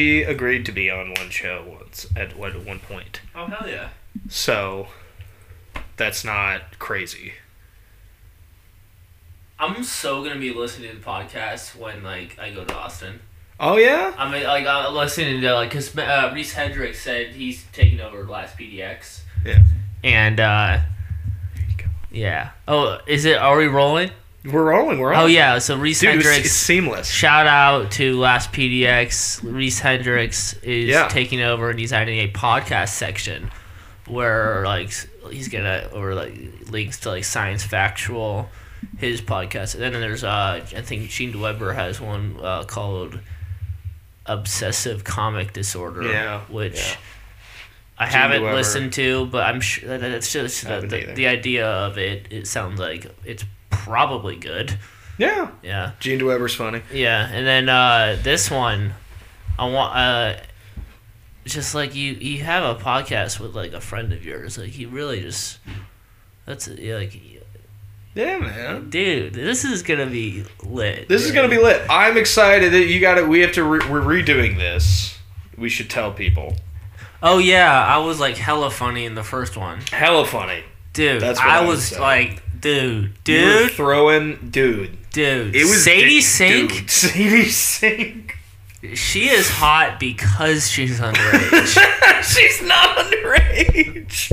She agreed to be on one show once at one at one point. Oh hell yeah! So that's not crazy. I'm so gonna be listening to podcasts when like I go to Austin. Oh yeah. I mean, like I'm listening to like because uh, Reese Hendricks said he's taking over Last PDX. Yeah. And uh, There you go. yeah. Oh, is it? Are we rolling? We're rolling. We're on. Oh yeah. So Reese Dude, it's, Hendricks. it's seamless. Shout out to Last PDX. Reese Hendricks is Yeah. taking over and he's adding a podcast section where like he's gonna or like links to like science factual his podcast. And then there's uh I think Gene Weber has one uh, called Obsessive Comic Disorder. Yeah, Which yeah. I Gene haven't Weber. listened to, but I'm sure that it's just the, the, the idea of it. It sounds like it's probably good. Yeah. Yeah. Gene DeWeber's funny. Yeah, and then uh, this one, I want uh, just like you you have a podcast with like a friend of yours. Like you really just that's like Yeah, man. dude, this is gonna be lit. This is gonna be lit. I'm excited that you got it. We have to. Re- we're redoing this. We should tell people. Oh yeah, I was like hella funny in the first one, Hella funny. dude. That's what I I was say. like, dude, dude, throwing, dude. dude. It was Sadie di- Sink. Dude, Sadie Sink. She is hot because she's underage. she's not underage.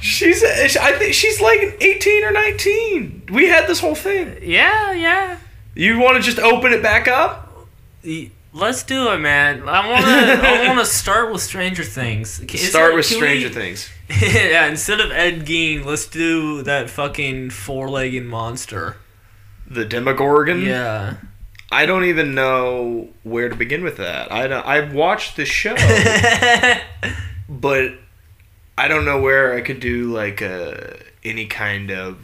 She's. I think she's like 18 or 19. We had this whole thing. yeah, yeah. You want to just open it back up? Let's do it, man. I want to. I want to start with Stranger Things. Is Start it- with Stranger we- Things. yeah, instead of Ed Gein, let's do that fucking four-legged monster. The Demogorgon. Yeah. I don't even know where to begin with that. I don't, I've watched the show, but I don't know where I could do like a, any kind of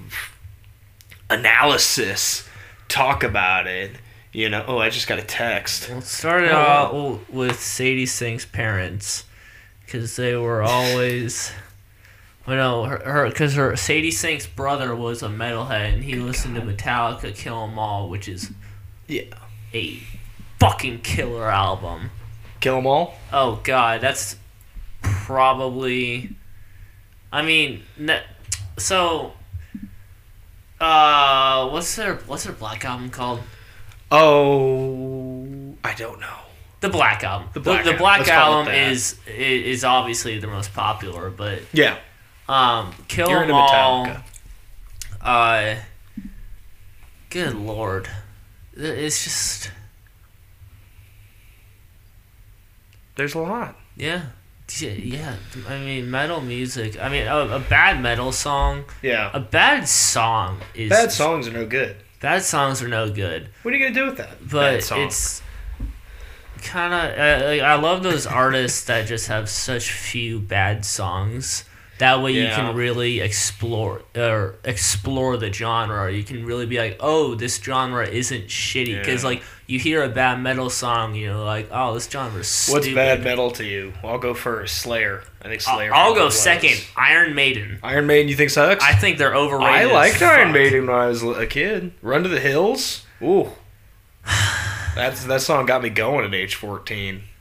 analysis, talk about it. You know, oh, I just got a text. We'll it Oh, out with Sadie Sink's parents, because they were always. Well, no, her, her, because her Sadie Sink's brother was a metalhead, and he listened to Metallica Kill 'Em All, which is Yeah, a fucking killer album. kill them all. Oh god, that's probably. I mean, ne- so. Uh, what's their what's their black album called? Oh, I don't know. The Black Album. The The Black the, Album. Black Let's call it Album is i- is obviously the most popular, but Yeah, um, Kill you're 'Em into All. Metallica. Uh, good lord, it's just There's a lot. yeah. Yeah, yeah, I mean, metal music. I mean, a, a bad metal song, Yeah, a bad song is bad songs are no good. Bad songs are no good, What are you gonna do with that? Bad but song. it's kind of. Uh, like, I love those artists that just have such few bad songs. That way, you can really explore or explore the genre. You can really be like, "Oh, this genre isn't shitty." Because Yeah. like you hear a bad metal song, you know, like, "Oh, this genre's stupid." What's bad metal to you? I'll go first. Slayer. I think I'll, Slayer. I'll go was. second. Iron Maiden. Iron Maiden, you think sucks? I think they're overrated. I liked Iron. Maiden when I was a kid. Run to the Hills. Ooh. That's that song got me going at age fourteen.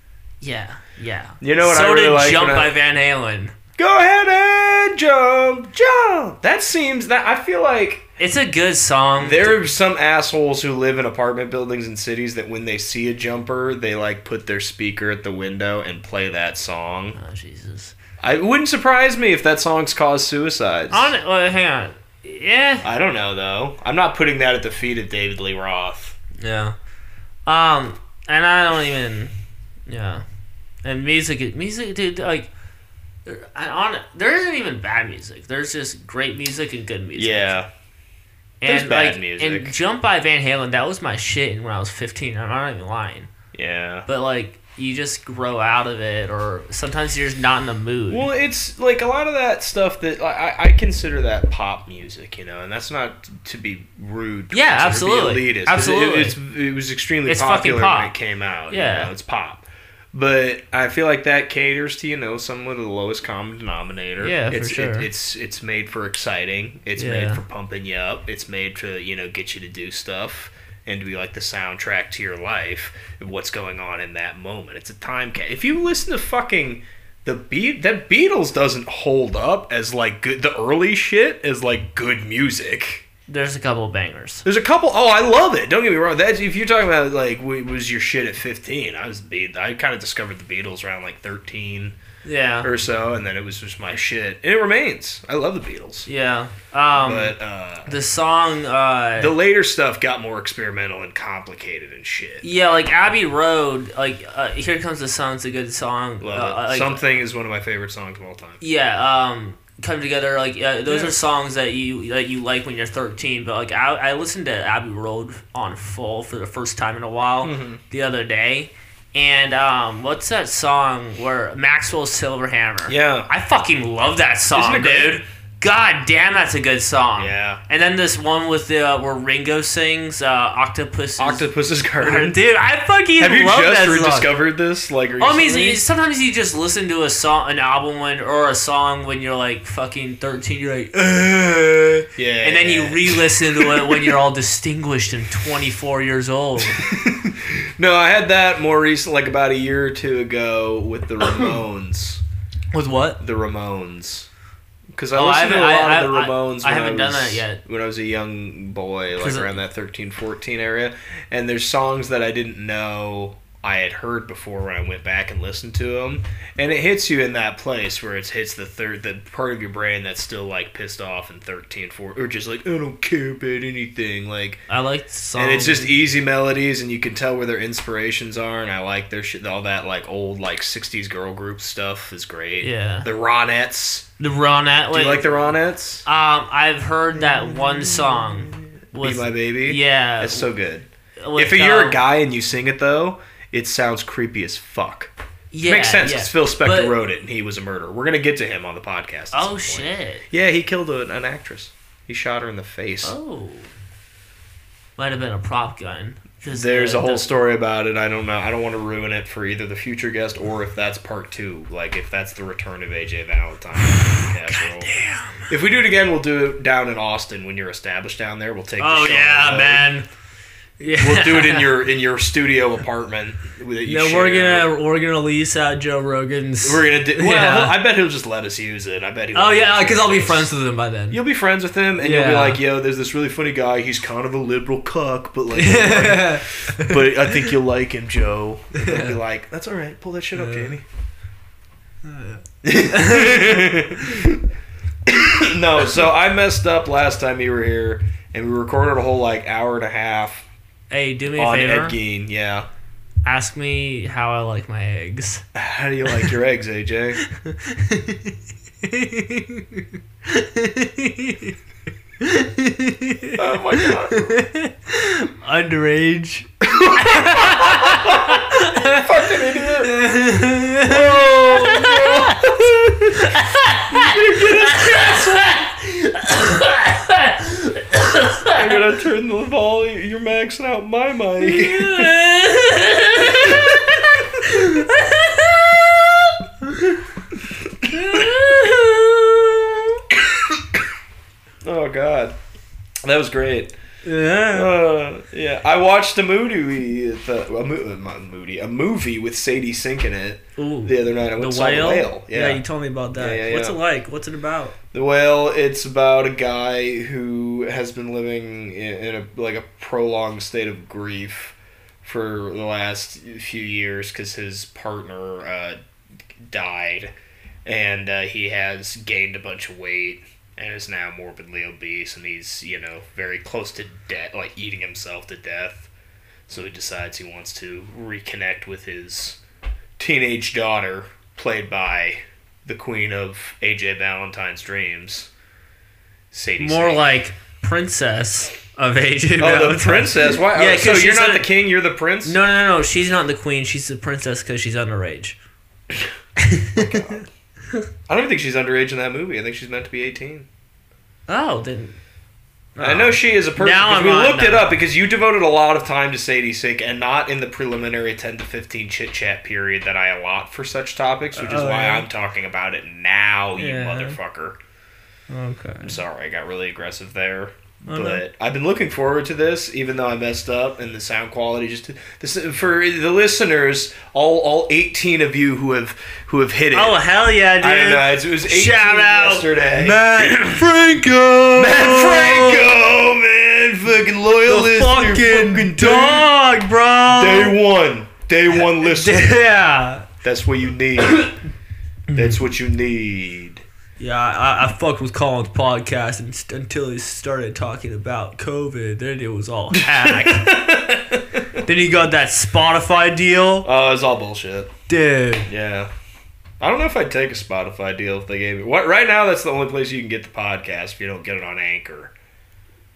Yeah, yeah. You know what so I really did like Jump I- by Van Halen. Go ahead and jump, jump. That seems that I feel like It's a good song. there are some assholes who live in apartment buildings in cities that when they see a jumper, they like put their speaker at the window and play that song. Oh Jesus! I it wouldn't surprise me if that song's caused suicides. On well, hang on. Yeah, I don't know though. I'm not putting that at the feet of David Lee Roth. yeah. Um, and I don't even. Yeah, and music, music, dude. Like, there- I on there isn't even bad music. There's just great music and good music. Yeah. and there's bad like, music. And Jump by Van Halen, that was my shit when I was 15. I'm not even lying. Yeah. But like, you just grow out of it, or sometimes you're just not in the mood. Well, it's like a lot of that stuff that I, I consider that pop music, you know, and that's not to be rude. Yeah, it or be absolutely. elitist, Absolutely. It, it's, it was extremely It's popular pop. when it came out. Yeah. you know, it's pop. But I feel like that caters to you know somewhat of the lowest common denominator. Yeah, for it's, sure. It, it's it's made for exciting. It's Yeah. made for pumping you up. It's made to you know get you to do stuff. and to be like the soundtrack to your life of what's going on in that moment. It's a time cap. If you listen to fucking the beat that Beatles doesn't hold up as like good the early shit is like good music. There's a couple of bangers. There's a couple. Oh, I love it. Don't get me wrong. That's if you're talking about like was your shit at 15. I was Be- I kind of discovered the Beatles around like 13 Yeah. or so, and then it was just my shit. And it remains. I love the Beatles, Yeah. Um, but uh, the song. Uh, the later stuff got more experimental and complicated and shit. yeah, like Abbey Road. Like uh, Here Comes the Sun's a good song. Love Uh, it. like, Something is one of my favorite songs of all time. Yeah. Um, come together. Like uh, those Yeah. are songs that you that you like when you're 13. But like I, I listened to Abbey Road on full for the first time in a while Mm-hmm. the other day. And um, what's that song where Maxwell Silver Hammer? Yeah. I fucking love that song, dude. God damn, that's a good song. Yeah. And then this one with the uh, where Ringo sings uh, "Octopus." Octopus's Garden. Dude, I fucking Have you love just song. rediscovered this? Like, Oh, I mean, sometimes you just listen to a song, an album when, or a song when you're like fucking 13. You're like, "Uh," yeah. and then you re-listen to it when you're all distinguished and 24 years old. No, I had that more recent, like about a year or two ago, with the Ramones. With what? the Ramones. Because I Oh, I listened to a lot I- of the I- Ramones. I when haven't done was- that yet. When I was a young boy, like around that 13, 14 area, and there's songs that I didn't know I had heard before when I went back and listened to them, and it hits you in that place where it hits the third, the part of your brain that's still like pissed off and 13, 14, or just like I don't care about anything, like. I like the song. And it's just easy melodies, and you can tell where their inspirations are. And I like their shit. All that like old like '60s girl group stuff is great. Yeah. The Ronettes. the Ronette. Do you like the Ronettes? Um, I've heard that one song. With, Be my baby. Yeah. it's so good. with, if you're um, a guy and you sing it though, it sounds creepy as fuck. yeah, Makes sense yeah. Phil Spector But- wrote it and he was a murderer. We're gonna get to him on the podcast. Oh shit. Yeah, he killed a, an actress. He shot her in the face. Oh. Might have been a prop gun. There's the- a whole the- story about it. I don't know. I don't want to ruin it for either the future guest or if that's part two. Like if that's the return of AJ Valentine. Damn. If we do it again, we'll do it down in Austin when you're established down there. We'll take. the Oh yeah, man. Yeah. We'll do it in your in your studio apartment. That you No, share. we're gonna we're gonna lease out Joe Rogan's. We're gonna do. Well, Yeah. I bet he'll just let us use it. I bet he. oh yeah, because I'll be friends with him by then. You'll be friends with him, and you'll be like, "Yo, there's this really funny guy. He's kind of a liberal cuck, but like, but I think you'll like him, Joe." And He'll be like, "That's all right. Pull that shit up, Yeah. Jamie." Oh, no, so I messed up last time you were here, and we recorded a whole like hour and a half hey, do me a on favor. Ed Gein. Yeah. Ask me how I like my eggs. How do you like your eggs, AJ? Oh my god. Underage. Fucking idiot. I'm gonna turn the volume. You're maxing out my mic. oh god, that was great. Yeah. Uh, yeah, I watched a movie, with, uh, a, mo- uh, a movie, a movie with Sadie Sink in it Ooh. the other night. I went The whale? The Whale. Yeah. you told me about that. Yeah, yeah, What's yeah. it like? What's it about? The Whale. It's about a guy who has been living in, in a like a prolonged state of grief for the last few years because his partner uh, died, and uh, he has gained a bunch of weight and is now morbidly obese, and he's you know very close to death, like eating himself to death. So he decides he wants to reconnect with his teenage daughter, played by the queen of AJ Valentine's dreams, Sadie. More Sink. like princess of aj oh, the princess. Why? Yeah, oh, so you're not the king. You're the prince. No, no, no, no. She's not the queen. She's the princess because she's underage. I don't think she's underage in that movie. I think she's meant to be 18. Oh, then. I know oh. she is a person Now we on- looked it up because you devoted a lot of time to Sadie Sink and not in the preliminary 10 to 15 chit chat period that I allot for such topics, which is Oh, why yeah. I'm talking about it now, you Yeah. motherfucker. Okay. I'm sorry, I got really aggressive there. But I've been looking forward to this, even though I messed up and the sound quality just this for the listeners, all all eighteen of you who have who have hit it. Oh hell yeah, dude! I don't know. It was 18 Shout out yesterday. Matt Franco. Matt Franco, man, fucking loyal the fucking, fucking dog, bro. Day one, day one listener. Yeah. That's what you need. That's what you need. Yeah, I, I fucked with Colin's podcast and st- until he started talking about COVID. Then it was all hack. then he got that Spotify deal. Oh, it's all bullshit. Dude. Yeah. I don't know if I'd take a Spotify deal if they gave me. What right now? That's the only place you can get the podcast if you don't get it on Anchor.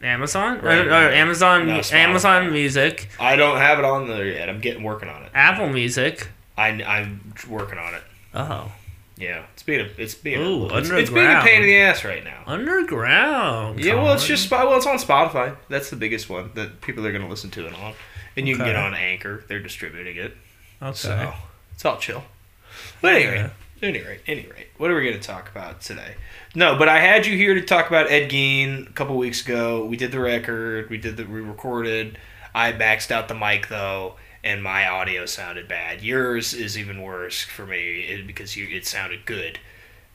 Amazon? Right. Or, or Amazon No, Amazon Music. I don't have it on there yet. I'm getting working on it. Apple Music. I, I'm working on it. Oh. Yeah, it's being a, it's being Ooh, a, it's, it's being a pain in the ass right now. Underground. Yeah, well, it's just well, it's on Spotify. That's the biggest one that people are going to listen to it on, and you can get on Anchor. They're distributing it, Okay. so it's all chill. But anyway, Yeah. any rate, any rate, what are we going to talk about today? No, but I had you here to talk about Ed Gein a couple weeks ago. We did the record. We did the we recorded. I maxed out the mic though, and my audio sounded bad. Yours is even worse for me because you it sounded good,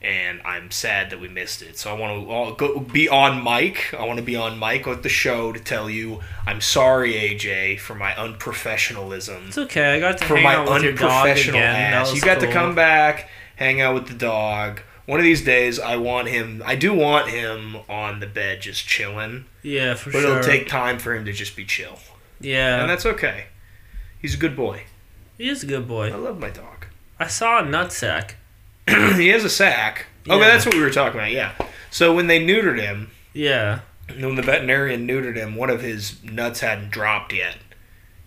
and I'm sad that we missed it. So I want to uh, I'll go be on mic. I want to be on mic with the show to tell you I'm sorry, AJ, for my unprofessionalism It's okay. I got to for hang my out with your dog unprofessional again. Ass. You got to come back, hang out with the dog. One of these days, I want him. I do want him on the bed, just chilling. Yeah, for But sure. But it'll take time for him to just be chill, Yeah. and that's okay. He's a good boy. he is a good boy. I love my dog. I saw a nutsack. he has a sack. Yeah. that's what we were talking about. Yeah. So when they neutered him, Yeah. when the veterinarian neutered him, one of his nuts hadn't dropped yet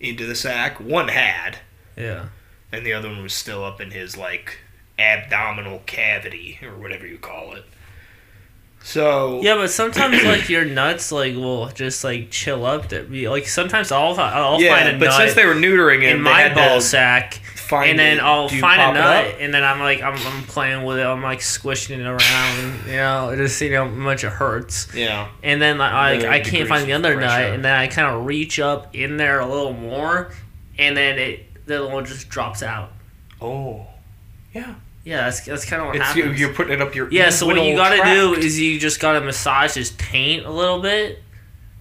into the sack. One had. Yeah. and the other one was still up in his like abdominal cavity or whatever you call it. So Yeah, but sometimes like your nuts like will just like chill up. That be like sometimes I'll I'll yeah, find a but nut since they were neutering him, in my ball sack, and then it. I'll Do find a nut, and then I'm like I'm, I'm playing with it. I'm like squishing it around. You know, it just you know much it hurts. Yeah, And then like I, I can't find the other nut, and then I kind of reach up in there a little more, and then it the little one just drops out. Oh, yeah. Yeah, that's that's kind of what It's you, happens. you're putting it up your yeah, so what you gotta do is you just gotta massage his taint a little bit.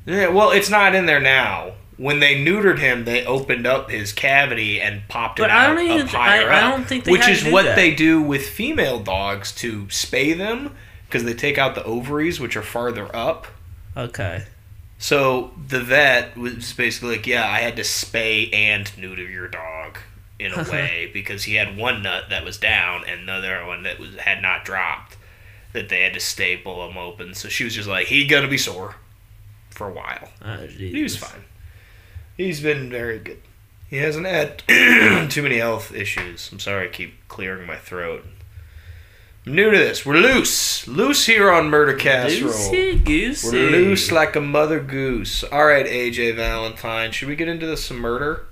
yeah. Well, it's not in there now. When they neutered him, they opened up his cavity and popped But it I out don't even up th- higher I- I don't think they which had is to do what that. they do with female dogs to spay them because they take out the ovaries, which are farther up. Okay. So the vet was basically like, "Yeah, I had to spay and neuter your dog in a way because he had one nut that was down and another one that was had not dropped. That they had to staple him open. So she was just like, "He's gonna be sore for a while." Oh, He was fine. He's been very good. He hasn't had too many health issues. I'm sorry, I keep clearing my throat. I'm new to this. We're loose, loose here on Murder Casserole. Goosey, goosey. We're loose like a mother goose. All right, AJ Valentine. Should we get into this some murder?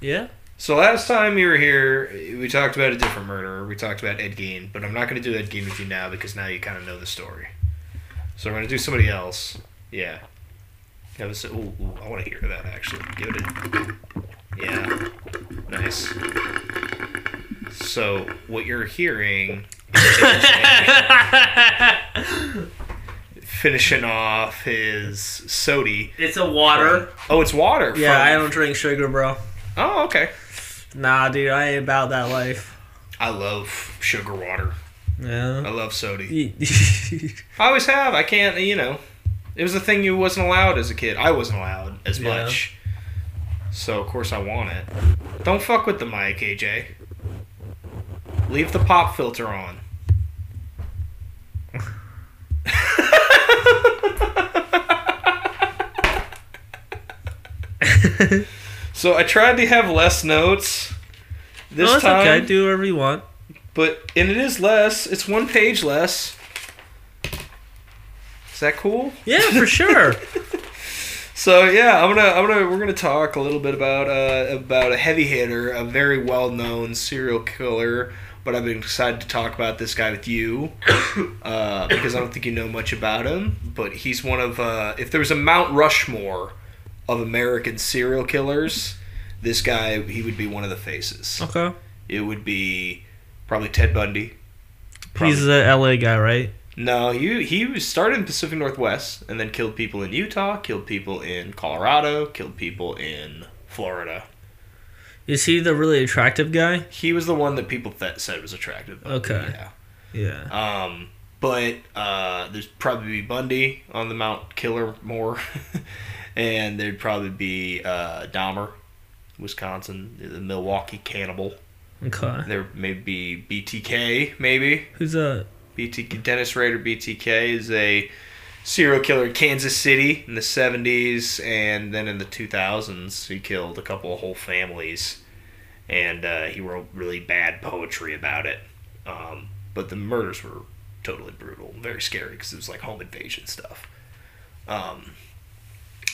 Yeah. So last time you were here, we talked about a different murderer. We talked about Ed Gein, but I'm not going to do Ed Gein with you now because now you kind of know the story. So we're going to do somebody else. Yeah. Have a, ooh, ooh, I want to hear that actually. Give it a. Yeah. Nice. So what you're hearing is finishing off his sody. it's a water. Oh, it's water. Yeah, from- I don't drink sugar, bro. Oh, okay. Nah, dude, I ain't about that life. I love sugar water. Yeah. I love sody. yeah, I always have. I can't, you know. It was a thing you wasn't allowed as a kid. I wasn't allowed as Yeah. much. So, of course, I want it. Don't fuck with the mic, AJ. Leave the pop filter on. so, I tried to have less notes this no, time. okay. Do whatever you want. But and it is less. It's one page less. Is that cool? Yeah, for sure. So yeah, I'm gonna I'm gonna we're gonna talk a little bit about uh, about a heavy hitter, a very well known serial killer, but I've been excited to talk about this guy with you uh, because I don't think you know much about him. But he's one of, uh, if there was a Mount Rushmore of American serial killers, this guy, he would be one of the faces. Okay. It would be probably Ted Bundy. He's the LA guy, right? No, he he started in Pacific Northwest and then killed people in Utah, killed people in Colorado, killed people in Florida. Is he the really attractive guy? He was the one that people th- said was attractive. Okay. Yeah. Yeah. Um, but uh, there's probably Bundy on the Mount Killer more, and there'd probably be uh, Dahmer, Wisconsin, the Milwaukee Cannibal. Okay. There may be BTK, maybe Who's that? BTK. Dennis Rader BTK is a serial killer in Kansas City in the 70s, and then in the 2000s he killed a couple of whole families, and uh, he wrote really bad poetry about it. Um, but the murders were totally brutal, very scary because it was like home invasion stuff. Um,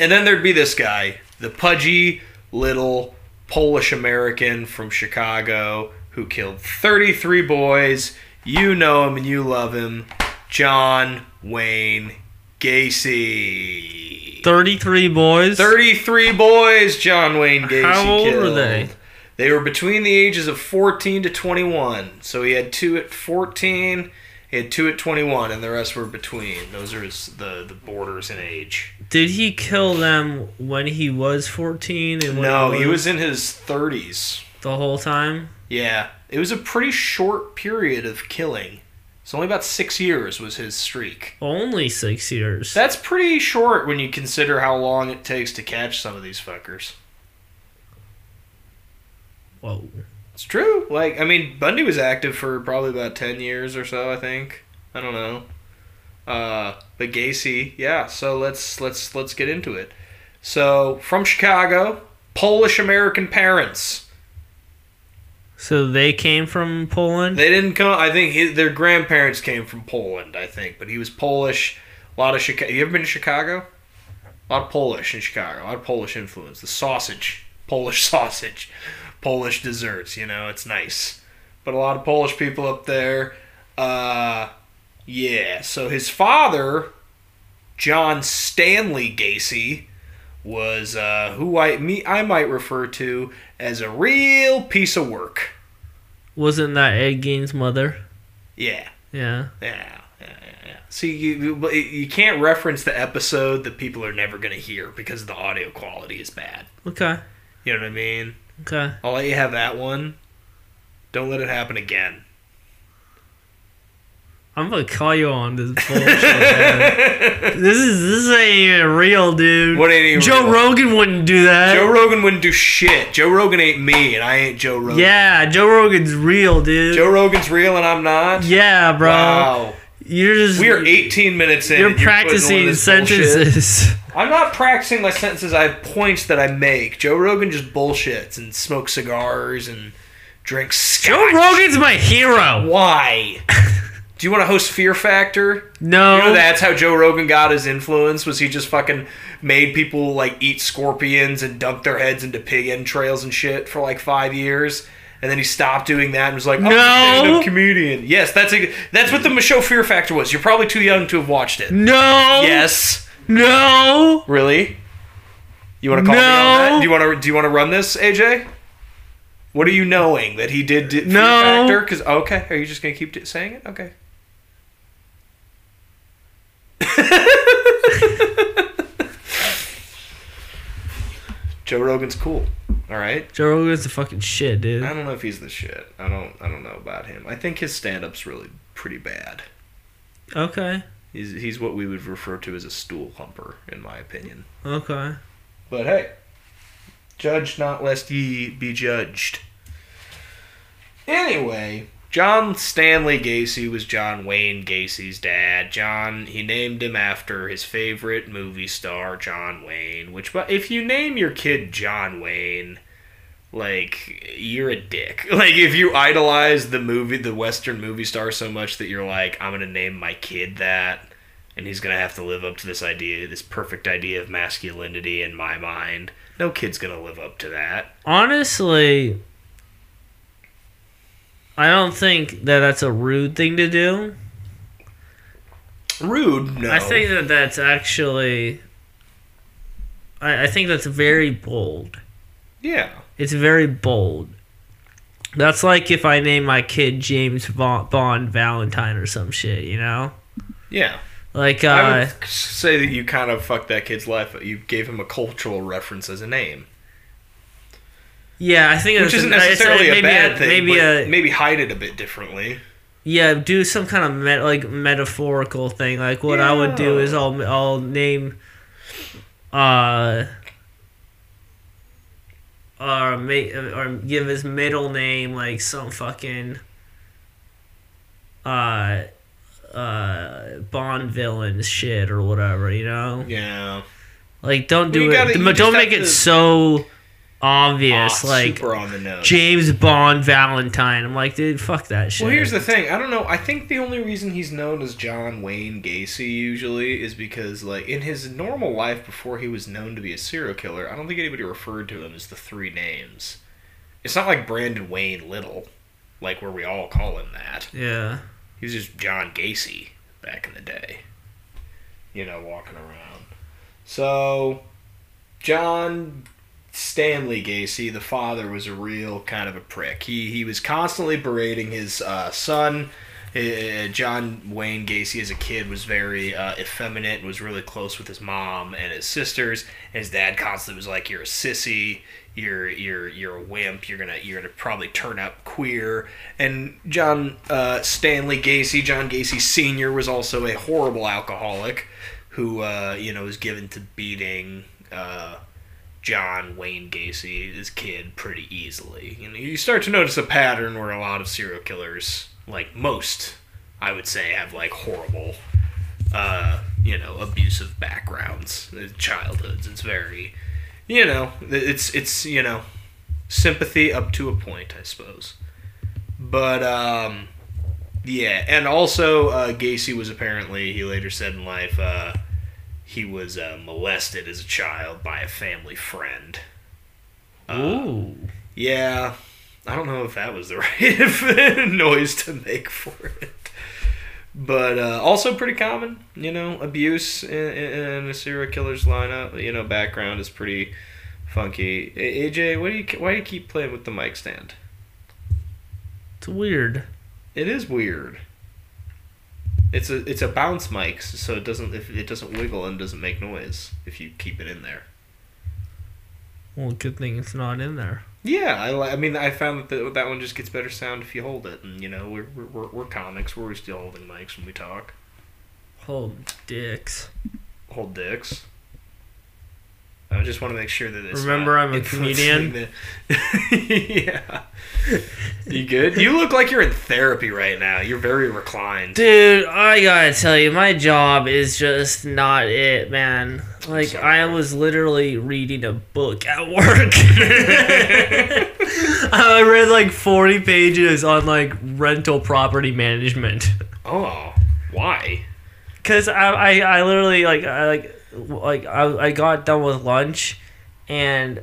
and then there'd be this guy, the pudgy little Polish American from Chicago who killed 33 boys. You know him and you love him. John Wayne Gacy. 33 boys? 33 boys John Wayne Gacy How old were they? They were between the ages of 14 to 21. So he had two at 14, he had two at 21, and the rest were between. Those are his, the, the borders in age. Did he kill them when he was 14? And when No, he was in his 30s. the whole time? Yeah, it was a pretty short period of killing. It's only about six years was his streak. Only six years. That's pretty short when you consider how long it takes to catch some of these fuckers. Whoa. It's true. Like, I mean, Bundy was active for probably about ten years or so. I think. I don't know. Uh, but Gacy, yeah. So let's let's let's get into it. So from Chicago, Polish American parents. So they came from Poland? They didn't come. I think his, their grandparents came from Poland. I think, but he was Polish. A lot of Chicago. You ever been to Chicago? A lot of Polish in Chicago. A lot of Polish influence. The sausage, Polish sausage, Polish desserts. You know, it's nice. But a lot of Polish people up there. Uh, yeah. So his father, John Stanley Gacy, was uh, who I me I might refer to as a real piece of work. Wasn't that Ed Gein's mother? Yeah. Yeah. Yeah, yeah, yeah. See, you you- you can't reference the episode that people are never gonna hear because the audio quality is bad. Okay. You know what I mean? Okay. I'll let you have that one. Don't let it happen again. I'm gonna call you on this bullshit. this is this ain't even real, dude. What ain't even Joe real? Rogan wouldn't do that. Joe Rogan wouldn't do shit. Joe Rogan ain't me, and I ain't Joe Rogan. yeah, Joe Rogan's real, dude. Joe Rogan's real, and I'm not. yeah, bro. Wow. You're just We are 18 minutes in. You're and putting on practicing bullshit. sentences. I'm not practicing my sentences. I have points that I make. Joe Rogan just bullshits and smokes cigars and drinks scotch. Joe Rogan's my hero. Why? Do you want to host Fear Factor? No. You know that's how Joe Rogan got his influence. Was he just fucking made people like eat scorpions and dunk their heads into pig entrails and shit for like five years, and then he stopped doing that and was like, "I'm a No. comedian." Yes, that's a, that's what the show Fear Factor was. You're probably too young to have watched it. no. Yes, No. really. You want to call me on that? Do you want to do you want to run this, AJ? What are you knowing that he did? did No. Because okay, are you just gonna keep saying it? Okay. Joe Rogan's cool. All right. Joe Rogan's the fucking shit, dude. I don't know if he's the shit. I don't. I don't know about him. I think his stand-up's really pretty bad. Okay. He's he's what we would refer to as a stool humper, in my opinion. Okay. But hey, judge not lest ye be judged. Anyway, John Stanley Gacy was John Wayne Gacy's dad. John, he named him after his favorite movie star, John Wayne. Which, but if you name your kid John Wayne, like you're a dick. Like if you idolize the movie, the Western movie star so much that you're like, I'm gonna name my kid that, and he's gonna have to live up to this idea, this perfect idea of masculinity in my mind. No kid's gonna live up to that. Honestly, I don't think that that's a rude thing to do. Rude? No. I think that that's actually. I, I think that's very bold. Yeah. It's very bold. That's like if I name my kid James Bond, Valentine or some shit, you know? Yeah. Like, I uh, would say that you kind of fucked that kid's life. You gave him a cultural reference as a name, yeah, I think which isn't necessarily a maybe bad thing. Maybe a maybe hide it a bit differently. yeah, do some kind of met, like metaphorical thing. Like what I would do is I'll I'll name, uh, or make or give his middle name like some fucking, uh, uh, Bond villain shit or whatever. You know, Yeah. like don't do it, gotta- you don't make it to- so obvious. Ah, like super on the nose. James Bond Valentine. I'm like, dude, fuck that shit. Well, here's the thing. I don't know. I think the only reason he's known as John Wayne Gacy usually is because, like, in his normal life before he was known to be a serial killer, I don't think anybody referred to him as the three names. It's not like Brandon Wayne Little, like where we all call him that. yeah. He was just John Gacy back in the day. You know, walking around. So, John Stanley Gacy, the father, was a real kind of a prick. He he was constantly berating his uh, son. Uh, John Wayne Gacy, as a kid, was very uh, effeminate and was really close with his mom and his sisters. And his dad constantly was like, "You're a sissy. You're you're you're a wimp. You're gonna you're gonna probably turn out queer." And John uh, Stanley Gacy, John Gacy Senior, was also a horrible alcoholic who uh, you know was given to beating. Uh, John Wayne Gacy, his kid, pretty easily. You know, you start to notice a pattern where a lot of serial killers, like most, I would say, have like horrible, uh, you know, abusive backgrounds, uh, childhoods. It's very, you know, it's it's you know, sympathy up to a point, I suppose. But um, yeah, and also uh, Gacy was apparently he later said in life. Uh, he was uh, molested as a child by a family friend. Uh, Ooh. yeah, I don't know if that was the right noise to make for it. But uh, also pretty common, you know, abuse in, in, in a serial killer's lineup. You know, background is pretty funky. AJ, what do you why do you keep playing with the mic stand? It's weird. It is weird. It's a it's a bounce mic, so it doesn't if it doesn't wiggle and doesn't make noise if you keep it in there. Well, good thing it's not in there. Yeah, I, I mean I found that the, that one just gets better sound if you hold it, and you know we're we're, we're, we're comics, we're still holding mics when we talk. Hold dicks. Hold dicks. I just want to make sure that it's. Remember I'm a comedian? the- yeah. You good? You look like you're in therapy right now. You're very reclined. Dude, I gotta tell you, my job is just not it, man. Like. I was literally reading a book at work. I read like 40 pages on like rental property management. Oh, why? Cause I, I, I literally like I like like I, I got done with lunch, and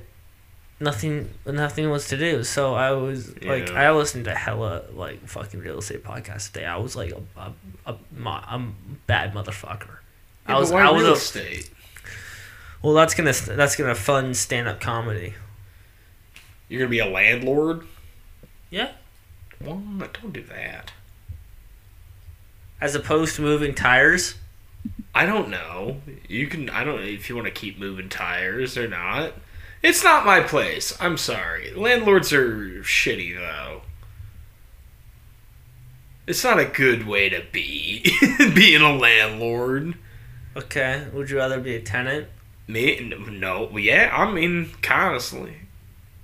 nothing nothing was to do. So I was like I listened to hella like fucking real estate podcasts today. I was like a a, a, a bad motherfucker. I was I was real a, estate? well. That's gonna that's gonna fund stand up comedy. You're gonna be a landlord? Yeah. Well, don't do that. As opposed to moving tires. I don't know. You can. I don't. If you want to keep moving tires or not. It's not my place. I'm sorry. Landlords are shitty though. It's not a good way to be being a landlord. Okay. Would you rather be a tenant? Me? No. Yeah. I mean, honestly,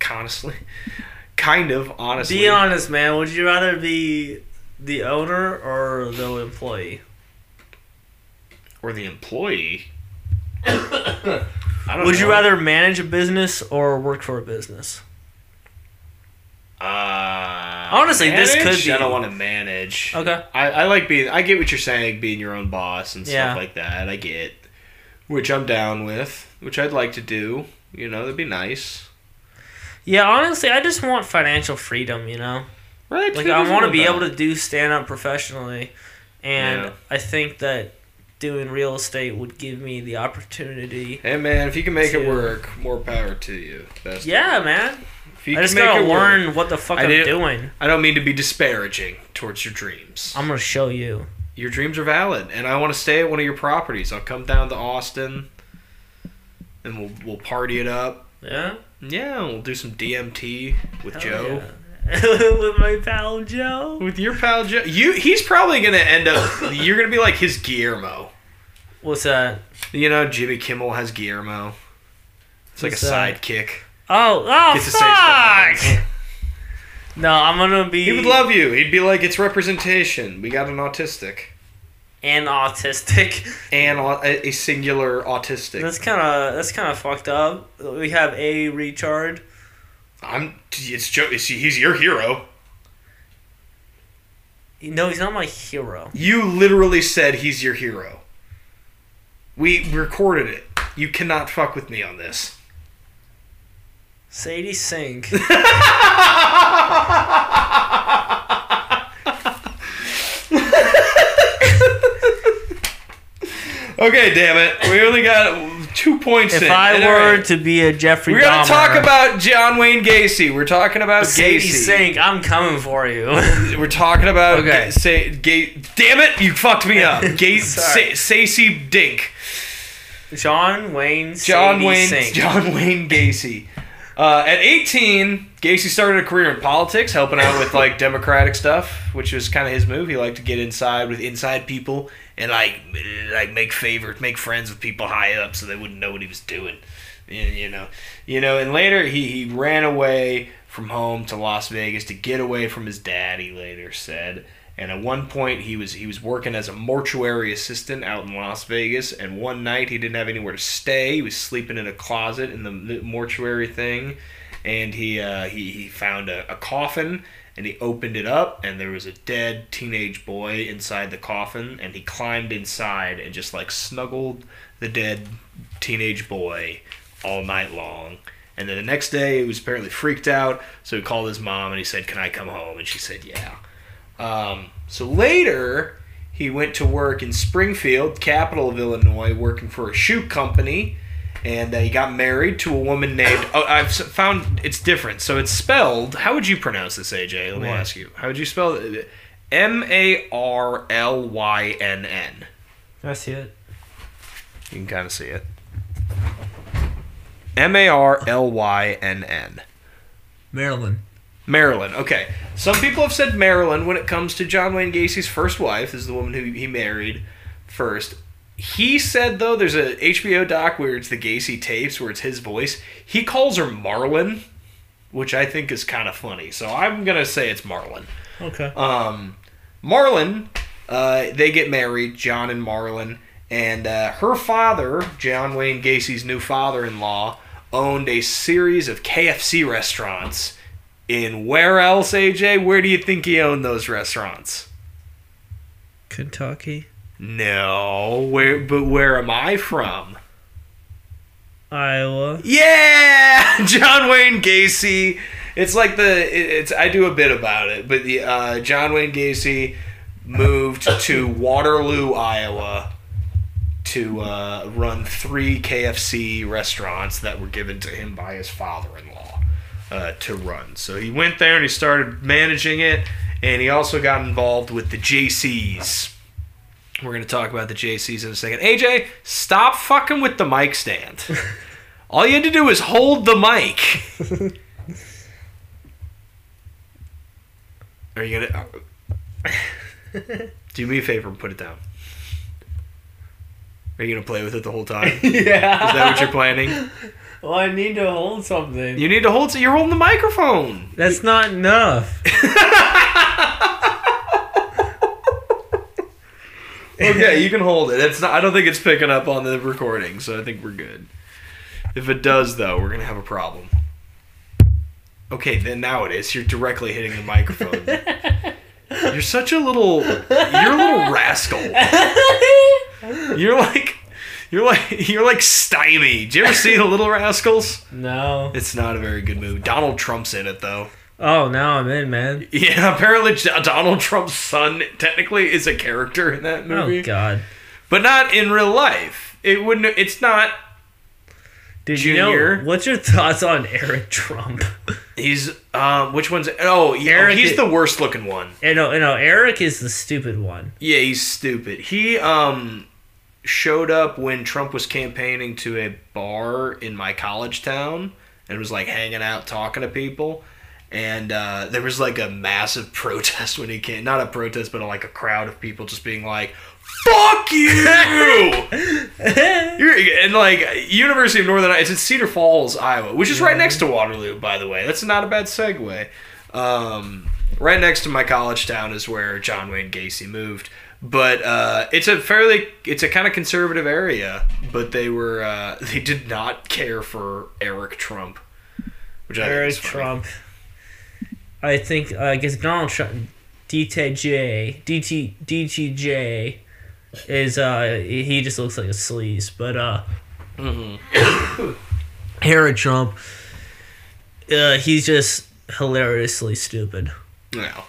honestly, kind of honestly. Be honest, man. Would you rather be the owner or the employee? Or the employee. I don't Would you rather manage a business or work for a business? Uh, Honestly, this could be- I don't want to manage. Okay. I, I like being. I get what you're saying, being your own boss and stuff Yeah. like that. I get, which I'm down with, which I'd like to do. You know, that'd be nice. Yeah, honestly, I just want financial freedom, you know? Right. Like I want to be able to do stand up professionally, and Yeah. I think that doing real estate would give me the opportunity. Hey man, if you can make it work, more power to you. Yeah, man. If you I just make gotta it work- learn what the fuck I I'm doing. I don't mean to be disparaging towards your dreams. I'm gonna show you. Your dreams are valid, and I want to stay at one of your properties. I'll come down to Austin, and we'll we'll party it up. Yeah. Yeah, we'll do some DMT with Hell Joe. yeah. With my pal Joe. With your pal Joe, you he's probably gonna end up. you're gonna be like his Guillermo. What's that? You know, Jimmy Kimmel has Guillermo. It's like a that? sidekick. Oh, oh, Gets to say stuff. fuck! No, I'm gonna be He would love you. He'd be like, "It's representation. We got an autistic and autistic. and au- a, a singular autistic." That's kind of that's kind of fucked up. We have a Richard. I'm. It's Joe. It's, he's your hero. No, he's not my hero. You literally said he's your hero. We recorded it. You cannot fuck with me on this. Sadie Sink. Okay, damn it. We only got two points if in. I And were alright. to be a Jeffrey We're gonna Dahmer, talk about John Wayne Gacy. We're talking about Sadie Gacy. Sink, I'm coming for you. We're talking about Okay. Ga- say Ga- Damn it! You fucked me up. Ga- Sorry. Sa- Stacey Dink. John Wayne. John Sadie Wayne. Sink. John Wayne Gacy. Uh, at 18, Gacy started a career in politics, helping out with like Democratic stuff, which was kind of his move. He liked to get inside with inside people and like like make favors, make friends with people high up, so they wouldn't know what he was doing. You you know, you know. And later, he he ran away from home to Las Vegas to get away from his dad. He later said. And at one point, he was he was working as a mortuary assistant out in Las Vegas. And one night, he didn't have anywhere to stay. He was sleeping in a closet in the mortuary thing, and he uh, he he found a, a coffin. And he opened it up, and there was a dead teenage boy inside the coffin. And he climbed inside and just like snuggled the dead teenage boy all night long. And then the next day, he was apparently freaked out, so he called his mom and he said, "Can I come home?" And she said, "Yeah." Um, so later, he went to work in Springfield, capital of Illinois, working for a shoe company, and uh, he got married to a woman named. Oh, I've found it's different. So it's spelled. How would you pronounce this, AJ? Let me What? ask you. How would you spell it? M A R L Y N N. I see it? You can kind of see it. M A R L Y N N. Maryland. Marilyn. Okay. Some people have said Maryland when it comes to John Wayne Gacy's first wife, is the woman who he married first. He said though there's a HBO doc where it's the Gacy tapes where it's his voice. He calls her Marlon, which I think is kind of funny. So I'm gonna say it's Marlon. Okay. Um, Marlon, uh, they get married, John and Marlon, and uh, her father, John Wayne Gacy's new father-in-law, owned a series of KFC restaurants. In where else, AJ? Where do you think he owned those restaurants? Kentucky. No, where? But where am I from? Iowa. Yeah, John Wayne Gacy. It's like the it's I do a bit about it, but the uh, John Wayne Gacy moved to Waterloo, Iowa, to uh, run three KFC restaurants that were given to him by his father-in-law uh, to run. So he went there and he started managing it, and he also got involved with the Jaycees. We're gonna talk about the Jaycees in a second. AJ, stop fucking with the mic stand. All you had to do is hold the mic. Are you gonna do me a favor and put it down? Are you gonna play with it the whole time? Yeah. Is that what you're planning? Well, I need to hold something. You need to hold. Something. You're holding the microphone. That's not enough. Okay, you can hold it. It's not. I don't think it's picking up on the recording, so I think we're good. If it does, though, we're gonna have a problem. Okay, then now it is. You're directly hitting the microphone. You're such a little. You're a little rascal. You're like. You're like you're like Stymie. Do you ever see the Little Rascals? no. It's not a very good movie. Donald Trump's in it though. Oh, now I'm in, man. Yeah, apparently Donald Trump's son technically is a character in that movie, Oh God. but not in real life. It wouldn't. It's not. Did Junior. you know? What's your thoughts on Eric Trump? He's um. Which one's? Oh, yeah. Eric he's i- the worst looking one. you know, you know, Eric is the stupid one. Yeah, he's stupid. He um showed up when Trump was campaigning to a bar in my college town and was like hanging out talking to people. And uh, there was like a massive protest when he came. Not a protest, but like a crowd of people just being like, "Fuck you!" And like University of Northern, it's in Cedar Falls, Iowa, which is right next to Waterloo, by the way. That's not a bad segue. Um, right next to my college town is where John Wayne Gacy moved. But uh, it's a fairly, it's a kind of conservative area. But they were, uh, they did not care for Eric Trump, which I Eric. Trump. I think uh, I guess Donald Trump, DTJ, DT, DTJ, is uh he just looks like a sleaze, but uh, Eric Trump, uh, he's just hilariously stupid. No,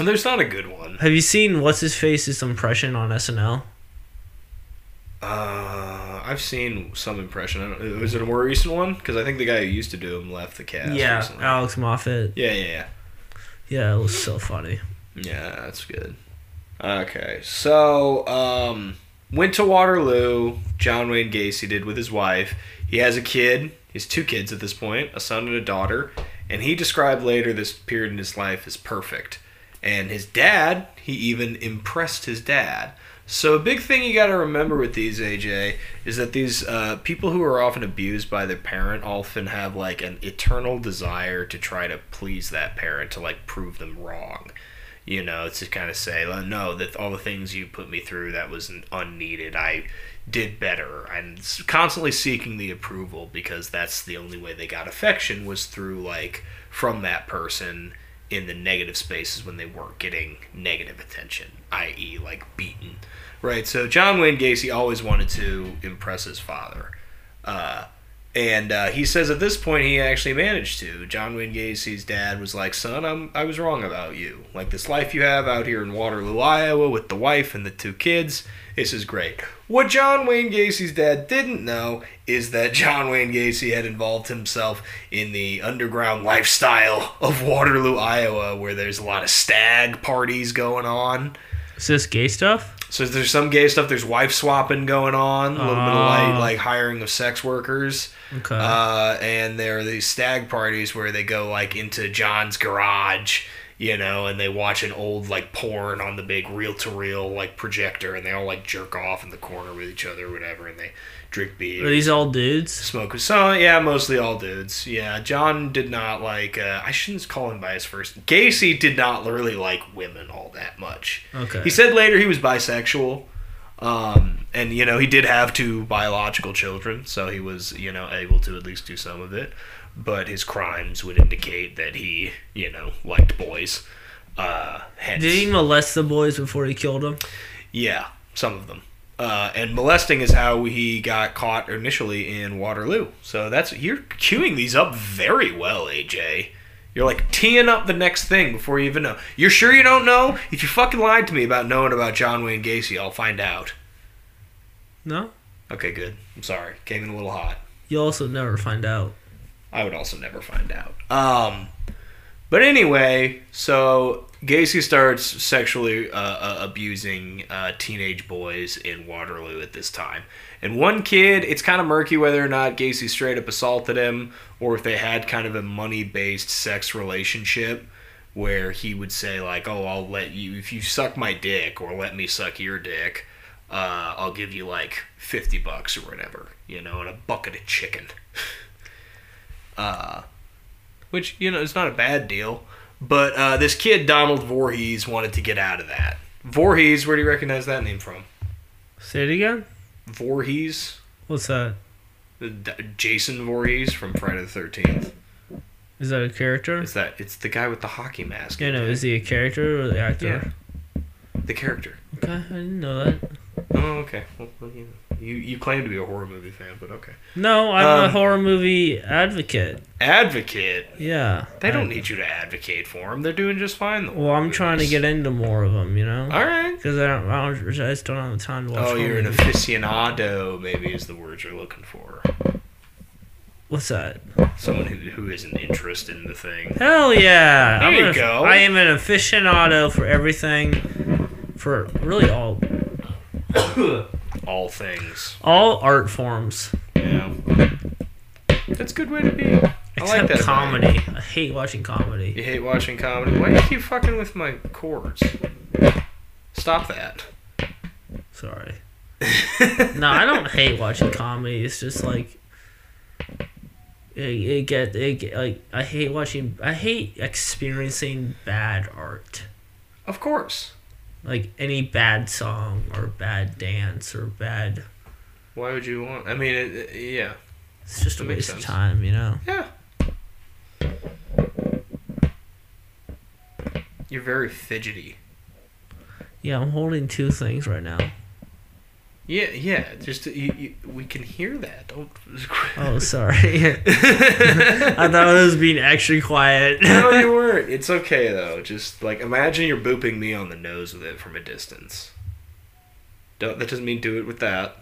and there's not a good one. Have you seen what's his face's impression on SNL? Uh, I've seen some impression. I don't, was it a more recent one? Because I think the guy who used to do him left the cast. yeah, recently. Alex Moffat. Yeah, yeah, yeah. Yeah, it was so funny. Yeah, that's good. Okay, so um, went to Waterloo. John Wayne Gacy did with his wife. He has a kid. He has two kids at this point, a son and a daughter. And he described later this period in his life as perfect. And his dad, he even impressed his dad. So a big thing you got to remember with these AJ is that these uh, people who are often abused by their parent often have like an eternal desire to try to please that parent to like prove them wrong you know, to kind of say, no, that all the things you put me through that was unneeded. I did better, and constantly seeking the approval because that's the only way they got affection was through like from that person in the negative spaces when they weren't getting negative attention, i.e., like beaten. Right. So John Wayne Gacy always wanted to impress his father. Uh, and uh, he says at this point he actually managed to. John Wayne Gacy's dad was like, "Son, I'm I was wrong about you. Like this life you have out here in Waterloo, Iowa, with the wife and the two kids, this is great." What John Wayne Gacy's dad didn't know is that John Wayne Gacy had involved himself in the underground lifestyle of Waterloo, Iowa, where there's a lot of stag parties going on. Is this gay stuff? So there's some gay stuff. There's wife swapping going on. A little bit of Ah. like, like hiring of sex workers. Okay. Uh, and there are these stag parties where they go like into John's garage, you know, and they watch an old like porn on the big reel to reel like projector, and they all like jerk off in the corner with each other or whatever, and they drink beer. Are these all dudes? Smoke so yeah, mostly all dudes. Yeah, John did not like. Uh, I shouldn't call him by his first. Gacy did not really like women all that much. Okay. He said later he was bisexual, um, and you know he did have two biological children, so he was you know able to at least do some of it. But his crimes would indicate that he you know liked boys. Uh, hence, Did he molest the boys before he killed them? yeah, some of them. Uh, and molesting is how he got caught initially in Waterloo. So that's you're queuing these up very well, AJ. You're like teeing up the next thing before you even know. You're sure you don't know? If you fucking lied to me about knowing about John Wayne Gacy, I'll find out. No. Okay, good. I'm sorry. Came in a little hot. You'll also never find out. I would also never find out. Um, but anyway, so Gacy starts sexually uh, uh, abusing uh, teenage boys in Waterloo at this time. And one kid, it's kind of murky whether or not Gacy straight up assaulted him or if they had kind of a money based sex relationship where he would say, like, oh, I'll let you, if you suck my dick or let me suck your dick, uh, I'll give you like 50 bucks or whatever, you know, and a bucket of chicken. uh, which you know is not a bad deal. But uh, this kid Donald Voorhees wanted to get out of that. Voorhees, where do you recognize that name from? Say it again. Voorhees, What's that? Jason Voorhees from Friday the Thirteenth. Is that a character? Is that? It's the guy with the hockey mask. Yeah, no. Is he a character or the actor? Yeah. the character? Okay, I didn't know that. Oh, okay. Well, you, you you claim to be a horror movie fan, but okay. No, I'm a Um, horror movie advocate. Advocate. Yeah. They don't need you to advocate for them. They're doing just fine. Well, I'm trying to get into more of them, you know? All right. Because I don't, I don't, I just don't have the time to watch. Oh, you're an aficionado. Maybe is the word you're looking for. What's that? Someone who who isn't interested in the thing. Hell yeah! There I'm you an- go. I am an aficionado for everything, for really all All things. all art forms Yeah. That's a good way to be. I like except that. comedy. I hate watching comedy. You hate watching comedy. Why do you keep fucking with my chords? Stop that. Sorry. No, I don't hate watching comedy. It's just like it, it get it get, like I hate watching. I hate experiencing bad art. Of course. Like any bad song or bad dance or bad. Why would you want? I mean, it, it- yeah, It's just a That makes waste of time, you know. yeah. You're very fidgety. Yeah, I'm holding two things right now. Yeah, yeah. Just you, you, we can hear that. Don't. Oh, sorry. I thought I was being extra quiet. no, you weren't. It's okay though. Just like imagine you're booping me on the nose with it from a distance. Don't. That doesn't mean do it with that.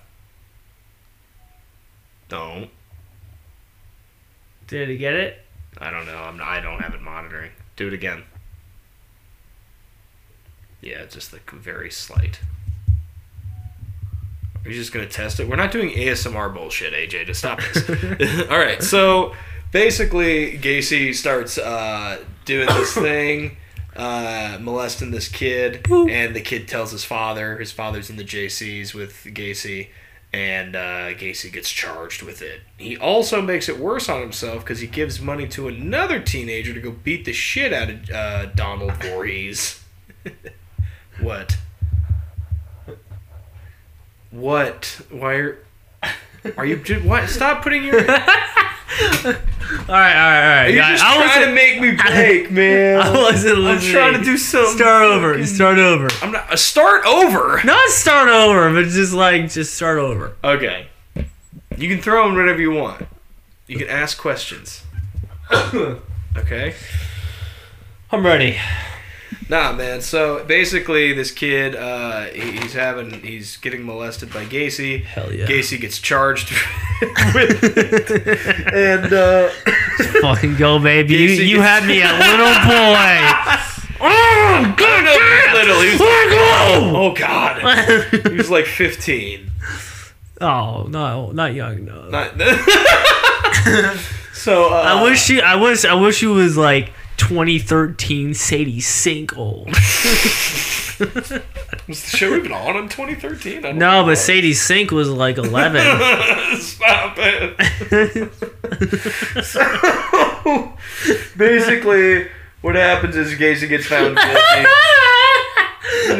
Don't. Did you get it? I don't know. I'm. I don't have it monitoring. Do it again. Yeah, just like very slight. You just gonna test it? We're not doing ASMR bullshit, AJ. To stop this. All right. So basically, Gacy starts uh, doing this thing, uh, molesting this kid, and the kid tells his father. His father's in the Jaycees with Gacy, and uh, Gacy gets charged with it. He also makes it worse on himself because he gives money to another teenager to go beat the shit out of uh, Donald Voorhees. what? What? Why are? Are you? ju- What? Stop putting your. All right, all right, all right. you Yeah, just I trying to make me break, man? I wasn't I'm trying to do something. Start over. fucking- Start over. I'm not. Uh, start over. Not start over, but just like just start over. Okay. You can throw them whatever you want. You can ask questions. Okay. I'm ready. Nah, man. So basically, this kid, uh, he, he's having, he's getting molested by Gacy. Hell yeah. Gacy gets charged with it. and uh, Fucking go, baby. You, Gacy you gets- had me a little boy. oh, I don't little. He was Let oh god, he was like 15. oh no, not young no. Not. so uh, I wish you. I wish. I wish you was like 2013 Sadie Sink old. was the show even on in 2013? No, know. but Sadie Sink was like 11. Stop it. so basically, what happens is Gacy gets found guilty of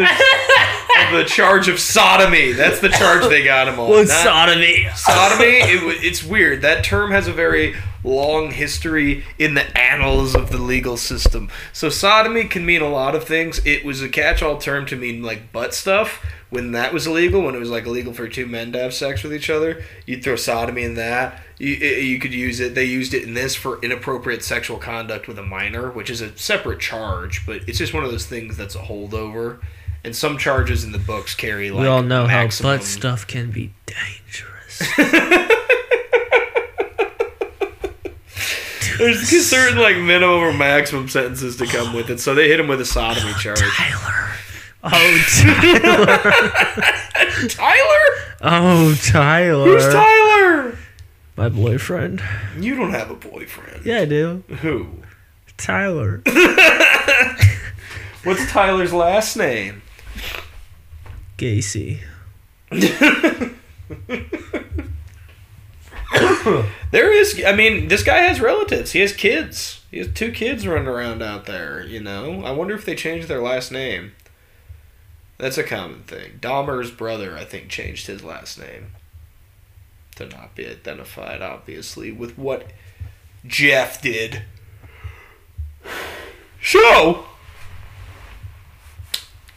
the charge of sodomy. That's the charge they got him on. What's Not- sodomy? Sodomy. It, it's weird that term has a very long history in the annals of the legal system so sodomy can mean a lot of things it was a catch-all term to mean like butt stuff when that was illegal when it was like illegal for two men to have sex with each other you'd throw sodomy in that you, you could use it they used it in this for inappropriate sexual conduct with a minor which is a separate charge but it's just one of those things that's a holdover and some charges in the books carry like we all know maximum- how butt stuff can be dangerous. There's certain like minimum or maximum sentences to come with it, so they hit him with a sodomy charge. Tyler. Oh, Tyler. Tyler? Oh, Tyler. Who's Tyler? My boyfriend. You don't have a boyfriend. Yeah, I do. Who? Tyler. What's Tyler's last name? Gacy. There is. I mean, this guy has relatives. He has kids. He has two kids running around out there. You know. I wonder if they changed their last name. That's a common thing. Dahmer's brother, I think, changed his last name to not be identified, obviously, with what Jeff did. So,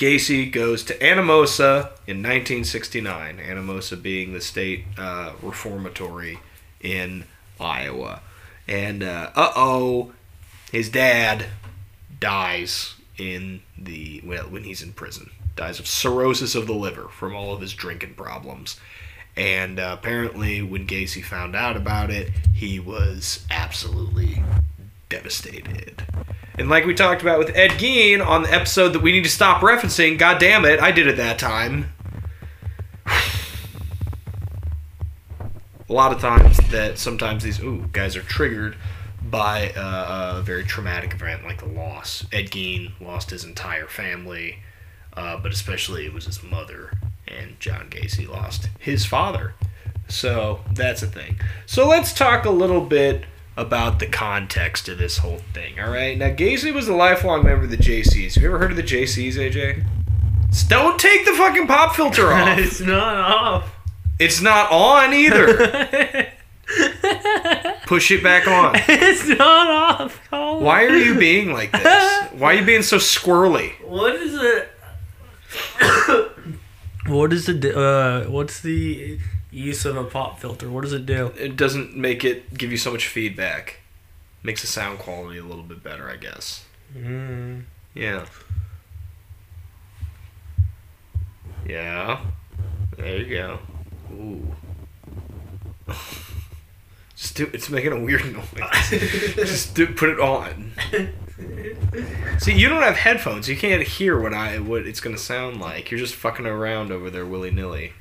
Gacy goes to Anamosa in 1969. Anamosa being the state uh, reformatory in Iowa. And uh oh, his dad dies in the well when he's in prison. Dies of cirrhosis of the liver from all of his drinking problems. And uh, apparently, when Gacy found out about it, he was absolutely devastated. And like we talked about with Ed Gein on the episode that we need to stop referencing, god damn it, I did it that time. A lot of times that sometimes these ooh guys are triggered by uh, a very traumatic event like the loss. Ed Gein lost his entire family, uh, but especially it was his mother, and John Gacy lost his father. So that's a thing. So let's talk a little bit about the context of this whole thing. All right. Now Gacy was a lifelong member of the Jaycees. Have you ever heard of the Jaycees, AJ? S- Don't take the fucking pop filter off. it's not off. it's not on either. Push it back on. it's not off. Colin. Why are you being like this? Why are you being so squirrely? What is it? what is the uh? What's the use of a pop filter? What does it do? It doesn't make it give you so much feedback. Makes the sound quality a little bit better, I guess. Mm. Yeah. Yeah. There you go. Ooh. Just do it's making a weird noise. Just do, put it on. See, you don't have headphones. You can't hear what I what it's gonna sound like. You're just fucking around over there willy nilly.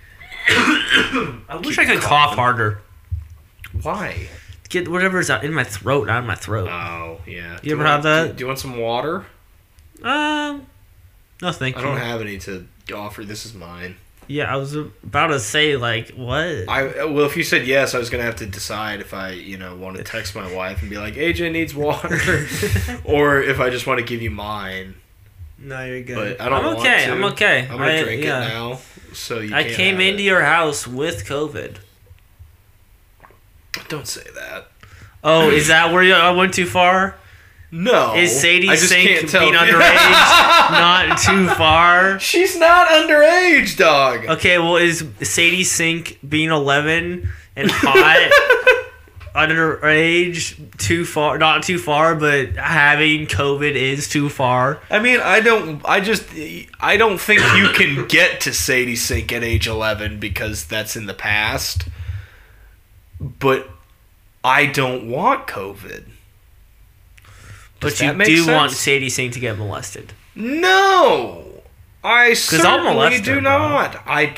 I wish I could cough harder. Why? Get whatever's out in my throat out of my throat. Oh yeah. You Do ever want- have that? Do, you want some water? Um, no, thank I you. don't have any to offer. This is mine. yeah, I was about to say like what? I well, if you said yes, I was gonna have to decide if I, you know, want to text my wife and be like, AJ needs water, or if I just want to give you mine. no, you're good. But I don't I'm want okay. I'm okay. I'm gonna I, drink yeah. it now. So you. I came into it. your house with COVID. Don't say that. Oh, is that where you, I went too far? No. Is Sadie Sink being underage not too far? She's not underage, dog. Okay, well, is Sadie Sink being 11 and hot underage too far? Not too far, but having COVID is too far. I mean, I don't. I just. I don't think you can get to Sadie Sink at age eleven because that's in the past. But I don't want COVID. Does But you do want? Sadie Sink to get molested. No, I certainly do her, bro. not. I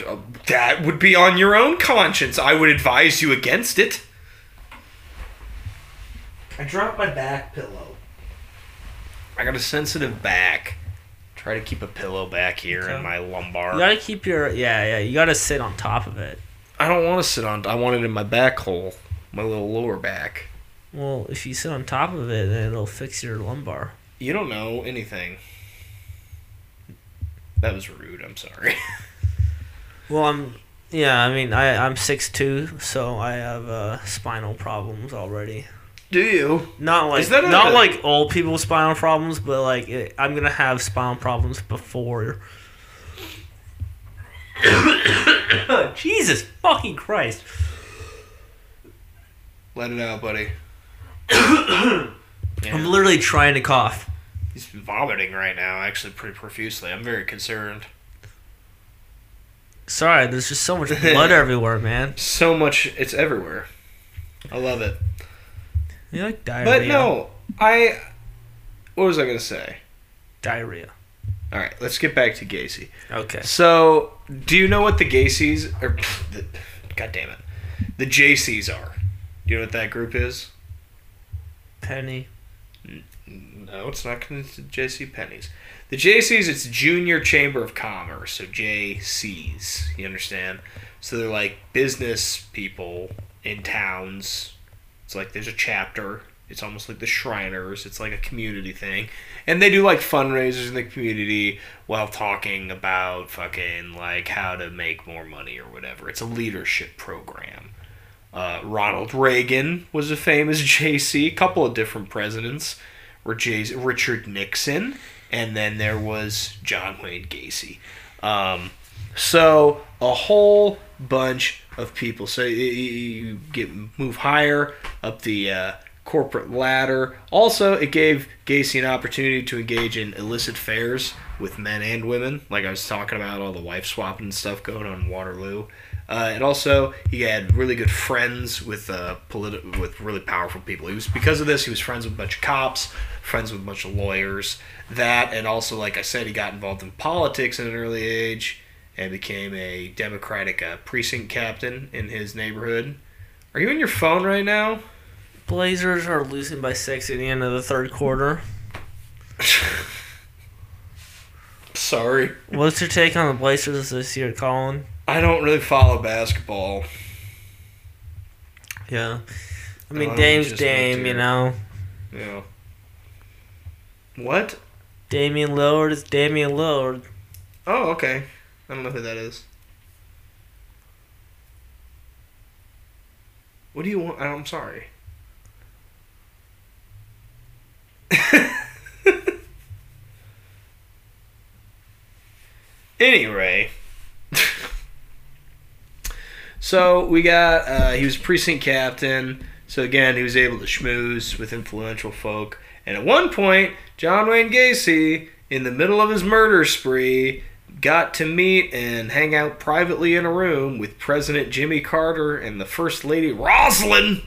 that would be on your own conscience. I would advise you against it. I dropped my back pillow. I got a sensitive back. Try to keep a pillow back here Okay. in my lumbar. You gotta keep your yeah yeah. You gotta sit on top of it. I don't want to sit on. I want it in my back hole, my little lower back. Well, if you sit on top of it, then it'll fix your lumbar. You don't know anything. That was rude. I'm sorry. Well, I'm yeah. I mean, I I'm six two, so I have uh, spinal problems already. Do you? Not like Is that a- not like old people with spinal problems, but like it, I'm gonna have spinal problems before. Jesus fucking Christ! Let it out, buddy. I'm literally trying to cough. He's vomiting right now, actually, pretty profusely. I'm very concerned. Sorry, there's just so much blood everywhere, man. So much. It's everywhere. I love it. You like diarrhea? But no, I. What was I gonna say? diarrhea. All right, let's get back to Gacy. Okay. So, do you know what the Gacy's or the, God damn it, the Jaycees are? Do you know what that group is? Penny. No, it's not connected to JC Penney's. The Jaycees, it's Junior Chamber of Commerce, so Jaycees. You understand? So they're like business people in towns. It's like there's a chapter. It's almost like the Shriners. It's like a community thing, and they do like fundraisers in the community while talking about fucking like how to make more money or whatever. It's a leadership program. Uh, Ronald Reagan was a famous Jaycee. A couple of different presidents were J's Richard Nixon and then there was John Wayne Gacy. Um, so a whole bunch of people. So you, get move higher up the uh, corporate ladder. Also, it gave Gacy an opportunity to engage in illicit affairs with men and women, like I was talking about all the wife swapping stuff going on in Waterloo. Uh, and also, he had really good friends with uh, politi- with really powerful people. He was because of this, he was friends with a bunch of cops, friends with a bunch of lawyers. That and also, like I said, he got involved in politics at an early age and became a Democratic uh, precinct captain in his neighborhood. Are you on your phone right now? Blazers are losing by six at the end of the third quarter. Sorry. What's your take on the Blazers this year, Colin? I don't really follow basketball. Yeah. I mean, Oh, Dame's Dame, you know. Yeah. What? Damian Lillard is Damian Lillard. Oh, okay. I don't know who that is. What do you want? I'm sorry. anyway. so we got, uh, he was precinct captain. So again, he was able to schmooze with influential folk. And at one point, John Wayne Gacy, in the middle of his murder spree, got to meet and hang out privately in a room with President Jimmy Carter and the First Lady Rosalynn.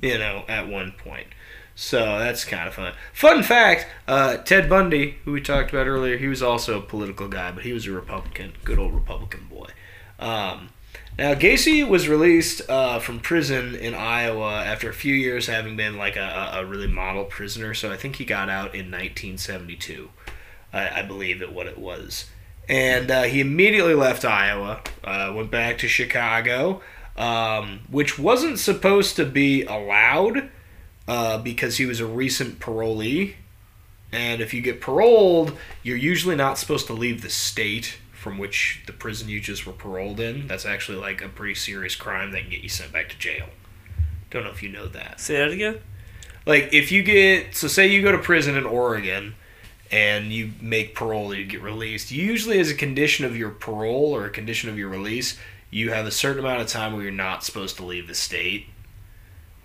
You know, at one point. So that's kind of fun. Fun fact uh, Ted Bundy, who we talked about earlier, he was also a political guy, but he was a Republican. Good old Republican boy. Um, now, Gacy was released uh, from prison in Iowa after a few years having been like a, a a really model prisoner. So I think he got out in 1972. I, I believe it what it was. And uh, he immediately left Iowa, uh, went back to Chicago, um, which wasn't supposed to be allowed uh, because he was a recent parolee. And if you get paroled, you're usually not supposed to leave the state from which the prison you just were paroled in. That's actually like a pretty serious crime that can get you sent back to jail. Don't know if you know that Say that again? like if you get so say you go to prison in Oregon and you make parole you get released. Usually as a condition of your parole or a condition of your release you have a certain amount of time where you're not supposed to leave the state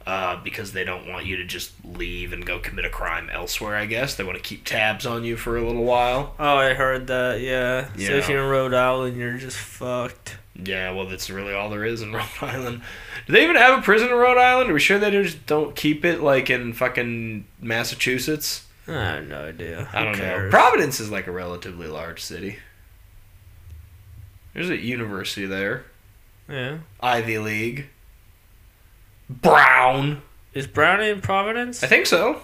uh, because they don't want you to just leave and go commit a crime elsewhere i guess. They want to keep tabs on you for a little while. Oh, I heard that, yeah. So if you're in Rhode Island, you're just fucked. yeah well that's really all there is in rhode island. Do they even have a prison in rhode island? Are we sure they just don't keep it like in fucking massachusetts I have no idea. I don't know. Providence is like a relatively large city. There's a university there. Yeah. Ivy League. Brown. Is Brown in Providence? I think so.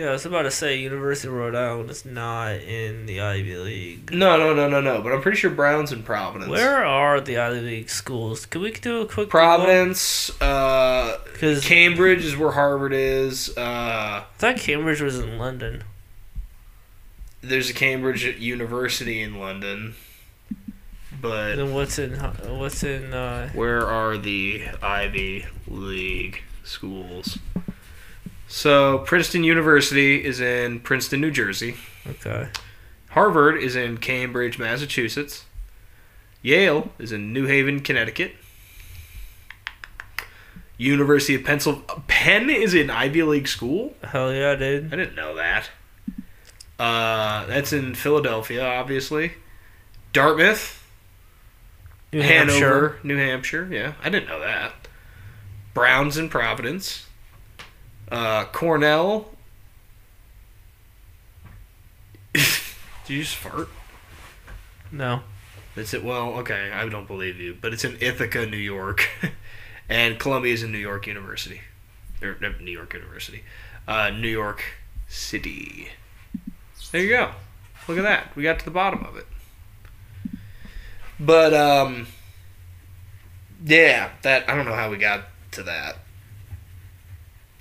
Yeah, I was about to say University of Rhode Island is not in the Ivy League. No, no, no, no, no. But I'm pretty sure Brown's in Providence. Where are the Ivy League schools? Can we do a quick Providence. Uh, Because I Cambridge is where Harvard is. Uh, thought Cambridge was in London. there's a Cambridge University in London. But Then what's in what's in uh, Where are the Ivy League schools? So, Princeton University is in Princeton, New Jersey. okay. Harvard is in Cambridge, Massachusetts. Yale is in New Haven, Connecticut. University of Pennsylvania. Penn is in Ivy League school? Hell yeah, dude. I didn't know that. Uh, that's in Philadelphia, obviously. Dartmouth, New Hanover, Hampshire. New Hampshire. Yeah, I didn't know that. Browns in Providence. Uh, Cornell. Did you just fart? No. That's it. Well, okay, I don't believe you, but it's in Ithaca, New York, and Columbia is in New York University, or no, New York University, uh, New York City. There you go. Look at that. We got to the bottom of it. But um, yeah, that I don't know how we got to that.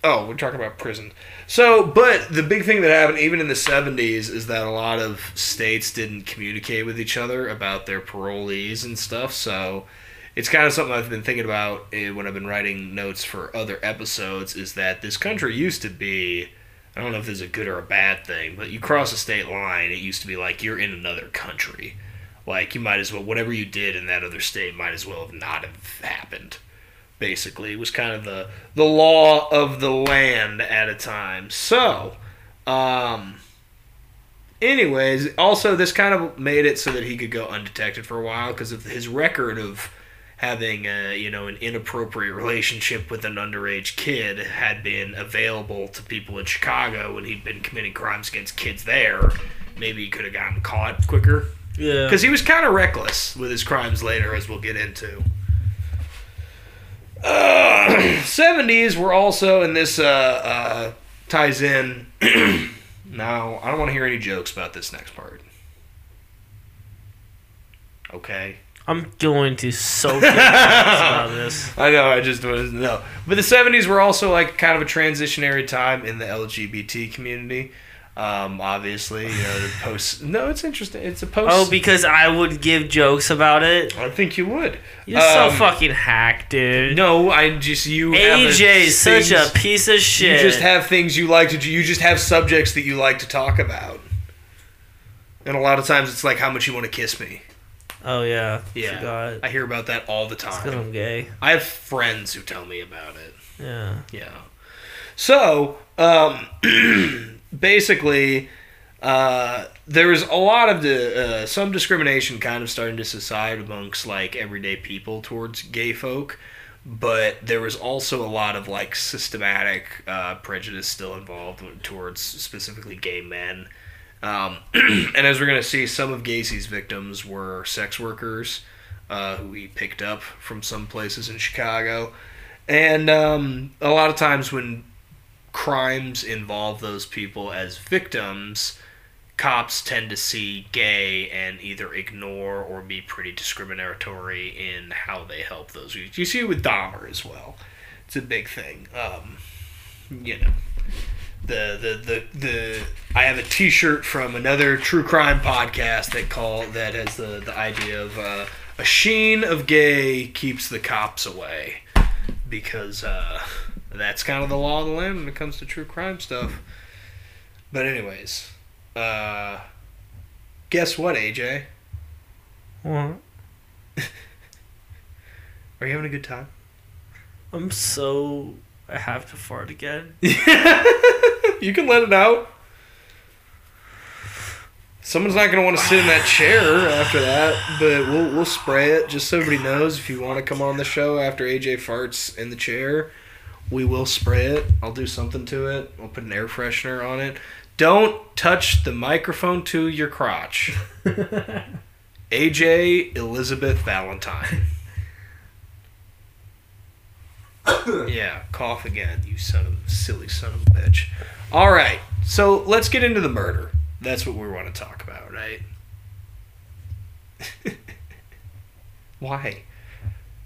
Oh, we're talking about prison. So, but the big thing that happened even in the 70s is that a lot of states didn't communicate with each other about their parolees and stuff. So, it's kind of something I've been thinking about eh, when I've been writing notes for other episodes is that this country used to be I don't know if this is a good or a bad thing, but you cross a state line, it used to be like you're in another country. Like you might as well whatever you did in that other state might as well have not have happened. Basically, it was kind of the the law of the land at a time. So, um anyways, also this kind of made it so that he could go undetected for a while because of his record of having a, you know an inappropriate relationship with an underage kid had been available to people in Chicago when he'd been committing crimes against kids there. Maybe he could have gotten caught quicker Yeah. because he was kind of reckless with his crimes later, as we'll get into. Uh, 70s were also, and this uh, uh, ties in. now, I don't want to hear any jokes about this next part. Okay. I'm going to so get about this. I know, I just was no. But the seventies were also like kind of a transitionary time in the LGBT community. Um, obviously, you know, the post. No, it's interesting. It's a post. Oh, because I would give jokes about it. I think you would. You're so Um, fucking hacked, dude. No, I just you. have a AJ is such a piece of shit. You just have things you like to. do. You just have subjects that you like to talk about. And a lot of times it's like how much you want to kiss me. oh yeah. Yeah, Forgot. I hear about that all the time. I'm gay. I have friends who tell me about it. Yeah. Yeah. So, um, basically, uh, was a lot of the uh, some discrimination kind of starting to subside amongst like everyday people towards gay folk, but there was also a lot of like systematic uh, prejudice still involved towards specifically gay men. Um, and as we're gonna see, some of Gacy's victims were sex workers uh, who he picked up from some places in Chicago. And um, a lot of times when crimes involve those people as victims, cops tend to see gay and either ignore or be pretty discriminatory in how they help those. You see it with Dahmer as well. It's a big thing. Um, you know, the, the the the I have a T-shirt from another true crime podcast that call that has the the idea of uh, a sheen of gay keeps the cops away because uh, that's kind of the law of the land when it comes to true crime stuff. But anyways, uh, guess what, AJ? What? Are you having a good time? I'm so. I have to fart again. you can let it out. Someone's not gonna want to sit in that chair after that, but we'll we'll spray it just so everybody knows. If you want to come on the show after AJ farts in the chair, we will spray it. I'll do something to it. I'll put an air freshener on it. Don't touch the microphone to your crotch. AJ Elizabeth Valentine. yeah, cough again, you son of silly son of a bitch. All right, so let's get into the murder. That's what we want to talk about, right? Why?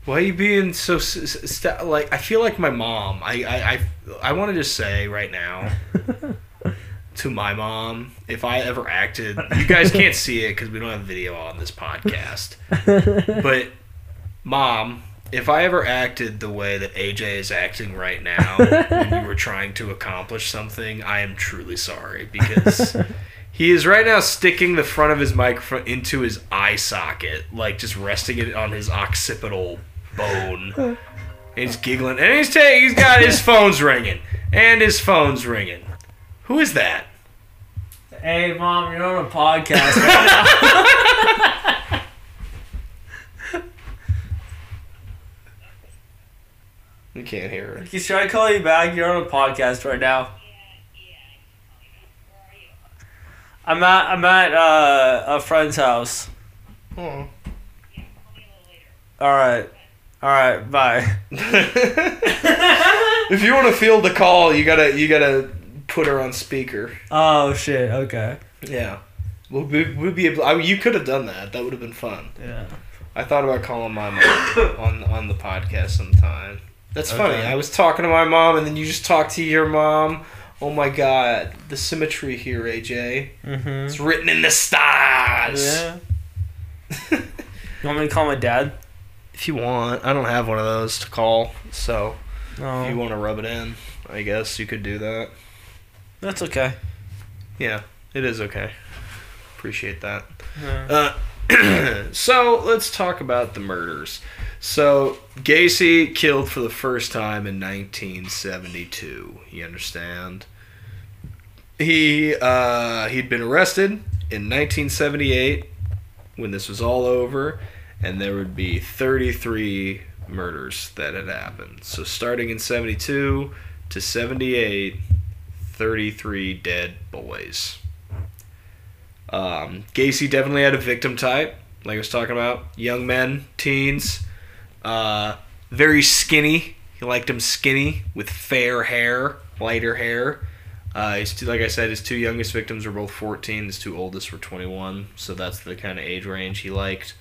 Why are you being so st- like? I feel like my mom. I I I, I want to just say right now to my mom, if I ever acted, you guys can't see it because we don't have video on this podcast. But mom, if I ever acted the way that AJ is acting right now when you were trying to accomplish something, I am truly sorry because he is right now sticking the front of his microphone into his eye socket, like just resting it on his occipital bone. He's giggling, and he's ta- he's got his phone's ringing, and his phone's ringing. Who is that? Hey, mom, you're on a podcast right now. You can't hear her. He's trying to call you back. You're on a podcast right now. I'm at I'm at uh, a friend's house. Oh. All right, all right, bye. if you want to field the call, you gotta you gotta put her on speaker. Oh shit. Okay. Yeah, we'll be, we'll be able. I mean, you could have done that. That would have been fun. Yeah. I thought about calling my mom on on the podcast sometime. That's funny. I was talking to my mom, and then you just talked to your mom. Oh my god, the symmetry here, AJ. Mm-hmm. It's written in the stars. Yeah. You want me to call my dad? If you want, I don't have one of those to call, so No. if you want to rub it in, I guess you could do that. That's okay. Yeah, it is okay. Appreciate that. Yeah. Uh, so let's talk about the murders. So Gacy killed for the first time in 1972. You understand? He uh, he'd been arrested in 1978 when this was all over, and there would be 33 murders that had happened. So starting in 72 to 78, 33 dead boys. Um, Gacy definitely had a victim type, like I was talking about. Young men, teens, uh, very skinny. He liked them skinny with fair hair, lighter hair. Uh, two, like I said, his two youngest victims were both 14. His two oldest were 21. So that's the kind of age range he liked.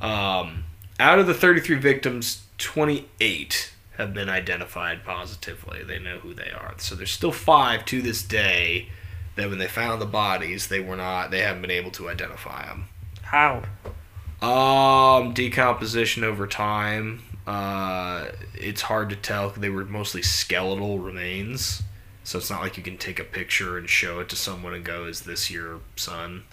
Um, out of the 33 victims, 28 have been identified positively. They know who they are. So there's still five to this day that when they found the bodies, they were not. They haven't been able to identify them. How? Um, decomposition over time. Uh, it's hard to tell. They were mostly skeletal remains, so it's not like you can take a picture and show it to someone and go, "Is this your son?"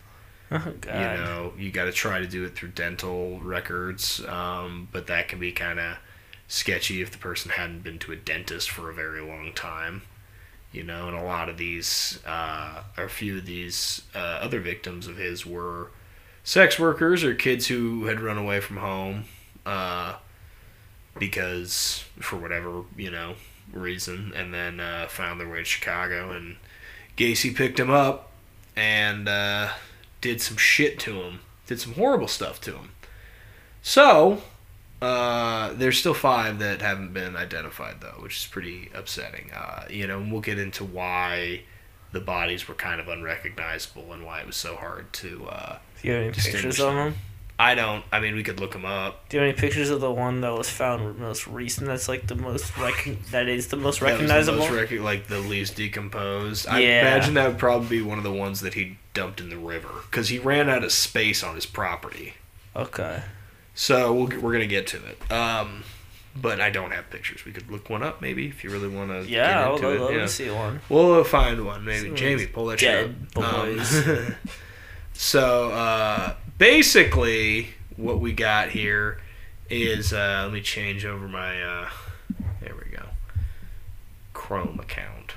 Oh god. You know, you got to try to do it through dental records, um, but that can be kind of sketchy if the person hadn't been to a dentist for a very long time. You know, and a lot of these, uh, or a few of these uh, other victims of his were sex workers or kids who had run away from home uh, because, for whatever, you know, reason, and then uh, found their way to Chicago. And Gacy picked him up and uh, did some shit to him, did some horrible stuff to him. So, uh, there's still five that haven't been identified, though, which is pretty upsetting. Uh, you know, and we'll get into why the bodies were kind of unrecognizable and why it was so hard to. Uh, Do you have any pictures of them? I don't. I mean, we could look them up. Do you have any pictures of the one that was found most recent? That's like the most recon- That is the most was the recognizable. most rec- like the least decomposed. I imagine that would probably be one of the ones that he dumped in the river because he ran out of space on his property. okay. So we'll, we're gonna get to it. Um, but I don't have pictures. We could look one up maybe if you really want to. Yeah, get I'll it. yeah. see one. We'll find one maybe. Some Jamie, pull that shit up. Um, boys. so uh, basically, what we got here is uh, let me change over my. Uh, there we go. Chrome account.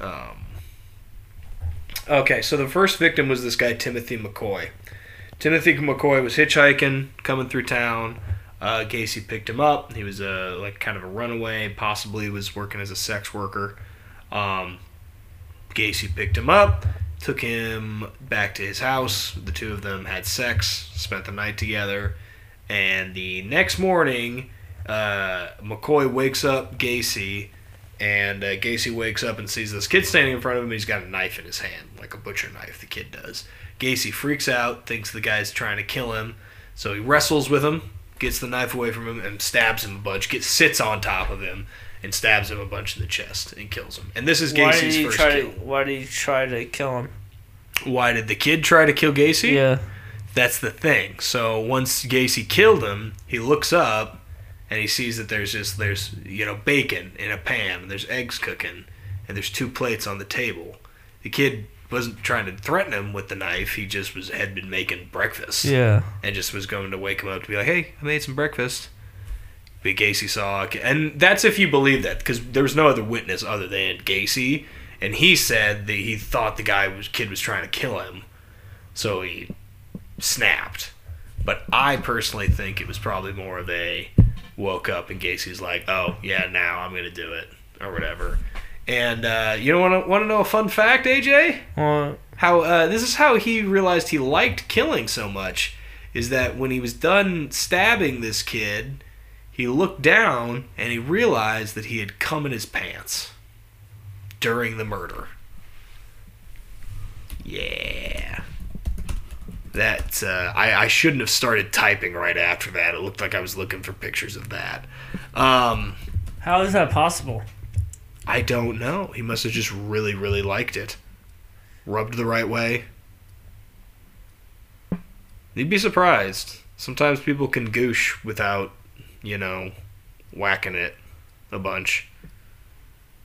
Um, okay, so the first victim was this guy Timothy McCoy. Timothy McCoy was hitchhiking, coming through town. Uh, Gacy picked him up. He was a like kind of a runaway, possibly was working as a sex worker. Um, Gacy picked him up, took him back to his house. The two of them had sex, spent the night together, and the next morning, uh, McCoy wakes up Gacy, and uh, Gacy wakes up and sees this kid standing in front of him. He's got a knife in his hand, like a butcher knife. The kid does. Gacy freaks out, thinks the guy's trying to kill him, so he wrestles with him, gets the knife away from him, and stabs him a bunch. Gets sits on top of him and stabs him a bunch in the chest and kills him. And this is Why did Gacy's he first try kill. to? Why did he try to kill him? Why did the kid try to kill Gacy? Yeah. That's the thing. So once Gacy killed him, he looks up and he sees that there's just there's you know bacon in a pan and there's eggs cooking and there's two plates on the table. The kid wasn't trying to threaten him with the knife. He just was had been making breakfast Yeah. and just was going to wake him up to be like, "Hey, I made some breakfast." Gacy saw, and that's if you believe that, because there was no other witness other than Gacy, and he said that he thought the guy was kid was trying to kill him, so he snapped. But I personally think it was probably more of a woke up and Gacy's like, "Oh yeah, now I'm gonna do it" or whatever. And uh, you don't want to want to know a fun fact, AJ? Well, how uh, this is how he realized he liked killing so much is that when he was done stabbing this kid he looked down and he realized that he had cum in his pants during the murder yeah that uh, I, I shouldn't have started typing right after that it looked like i was looking for pictures of that um, how is that possible? I don't know. He must have just really, really liked it. Rubbed the right way. You'd be surprised. Sometimes people can goosh without, you know, whacking it a bunch.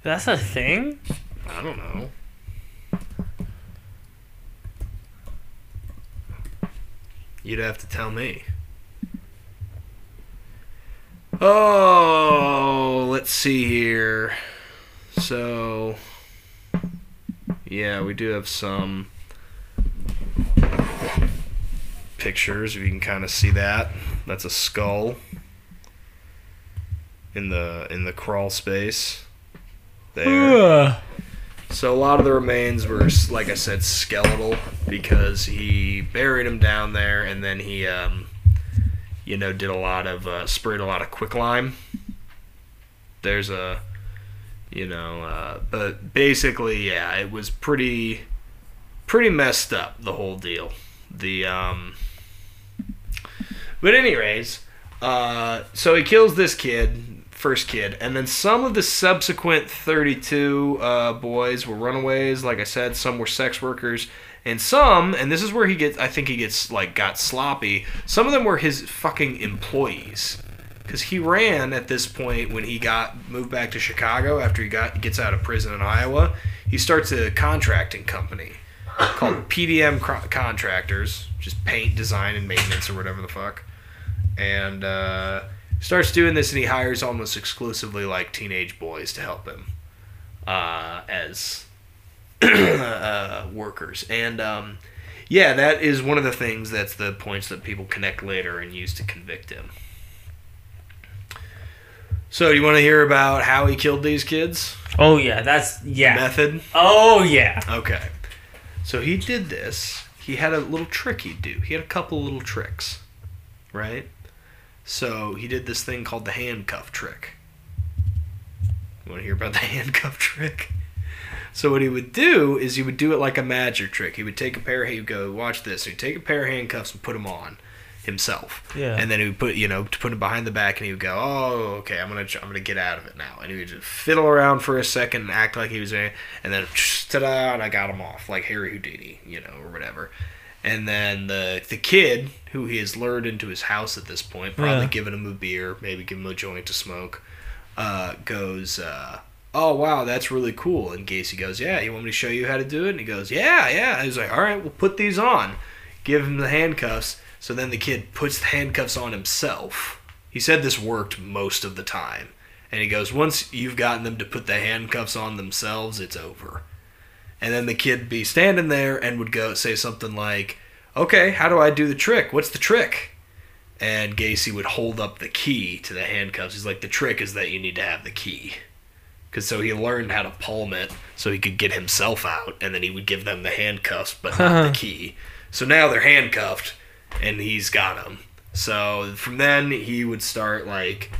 That's a thing? I don't know. You'd have to tell me. Oh, let's see here. So, yeah, we do have some pictures. If you can kind of see that, that's a skull in the in the crawl space there. So a lot of the remains were, like I said, skeletal because he buried him down there, and then he, um, you know, did a lot of uh, sprayed a lot of quicklime. There's a, you know, uh, but basically, yeah, it was pretty, pretty messed up the whole deal. The um, but anyways, uh, so he kills this kid first kid, and then some of the subsequent 32 uh, boys were runaways. Like I said, some were sex workers, and some, and this is where he gets, I think he gets like got sloppy. Some of them were his fucking employees, because he ran at this point when he got moved back to Chicago after he got gets out of prison in Iowa. He starts a contracting company called PDM Contractors, just paint, design, and maintenance, or whatever the fuck, and. Uh, starts doing this and he hires almost exclusively like teenage boys to help him uh, as uh, workers. And um, yeah that is one of the things that's the points that people connect later and use to convict him. So you want to hear about how he killed these kids? Oh yeah that's yeah. Method? Oh yeah. Okay. So he did this. He had a little trick he'd do. He had a couple little tricks right so he did this thing called the handcuff trick. You want to hear about the handcuff trick? So what he would do is he would do it like a magic trick. He would take a pair. He would go, "Watch this." He'd take a pair of handcuffs and put them on himself. Yeah. And then he would put, you know, to put him behind the back, and he would go, "Oh, okay, I'm gonna, I'm gonna get out of it now." And he would just fiddle around for a second and act like he was in, and then ta-da, and I got him off like Harry Houdini, you know, or whatever. And then the the kid, who he has lured into his house at this point, probably Yeah. giving him a beer, maybe give him a joint to smoke, uh, goes, uh, "Oh wow, that's really cool." And Gacy goes, "Yeah, you want me to show you how to do it?" And he goes, "Yeah, yeah." He's like, "All right, we'll put these on." Give him the handcuffs. So then the kid puts the handcuffs on himself. He said this worked most of the time. And he goes, once you've gotten them to put the handcuffs on themselves, it's over. And then the kid be standing there and would go say something like, "Okay, how do I do the trick? What's the trick?" And Gacy would hold up the key to the handcuffs. He's like, "The trick is that you need to have the key." Cause so he learned how to palm it so he could get himself out, and then he would give them the handcuffs but not the key. So now they're handcuffed, and he's got them. So from then he would start like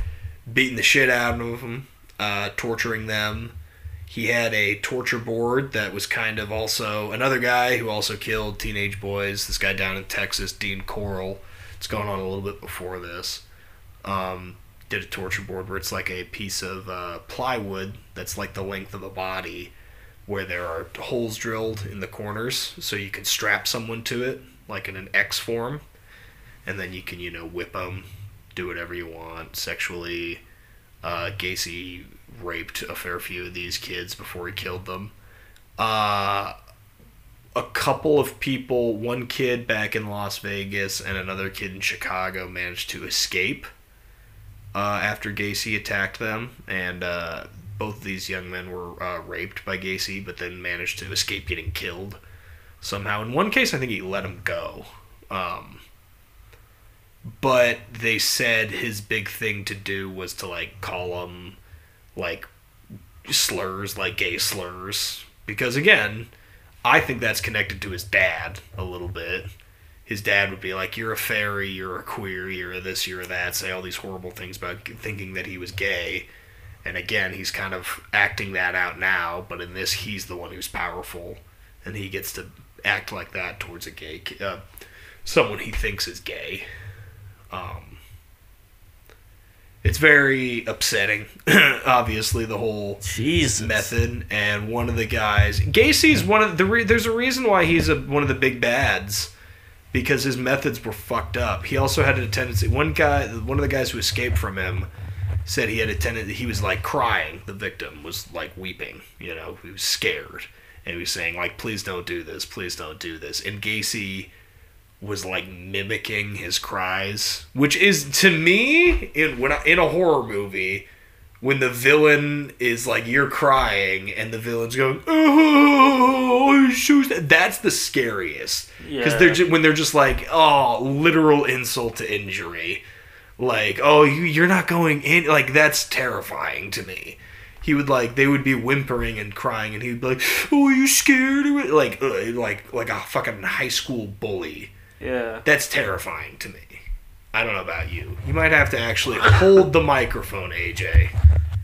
beating the shit out of them, uh, torturing them. He had a torture board that was kind of also another guy who also killed teenage boys. This guy down in Texas, Dean Corll. It's going on a little bit before this. Um, did a torture board where it's like a piece of uh, plywood that's like the length of a body, where there are holes drilled in the corners, so you can strap someone to it, like in an X form, and then you can you know whip them, do whatever you want sexually. Uh, Gacy raped a fair few of these kids before he killed them. Uh, a couple of people, one kid back in Las Vegas and another kid in Chicago, managed to escape uh, after Gacy attacked them, and uh, both of these young men were uh, raped by Gacy, but then managed to escape getting killed somehow. In one case, I think he let him go. Um, but they said his big thing to do was to like call them like slurs, like gay slurs, because again, I think that's connected to his dad a little bit. His dad would be like, "You're a fairy, you're a queer, you're a this, you're a that," say all these horrible things about thinking that he was gay. And again, he's kind of acting that out now, but in this, he's the one who's powerful, and he gets to act like that towards a gay, uh, someone he thinks is gay. Um, it's very upsetting. Obviously, the whole Jesus. method, and one of the guys, Gacy's one of the. Re- there's a reason why he's a, one of the big bads, because his methods were fucked up. He also had a tendency. One guy, one of the guys who escaped from him, said he had a tendency. He was like crying. The victim was like weeping. You know, he was scared, and he was saying like, "Please don't do this. Please don't do this." And Gacy was like mimicking his cries, which is to me in when I, in a horror movie when the villain is like you're crying and the villain's going oh shoes that's the scariest. Because they're Yeah. just, when they're just like oh literal insult to injury. Like oh you you're not going in like that's terrifying to me. He would like they would be whimpering and crying and he'd be like oh are you scared like uh, like like a fucking high school bully Yeah. that's terrifying to me. I don't know about you. You might have to actually hold the microphone aj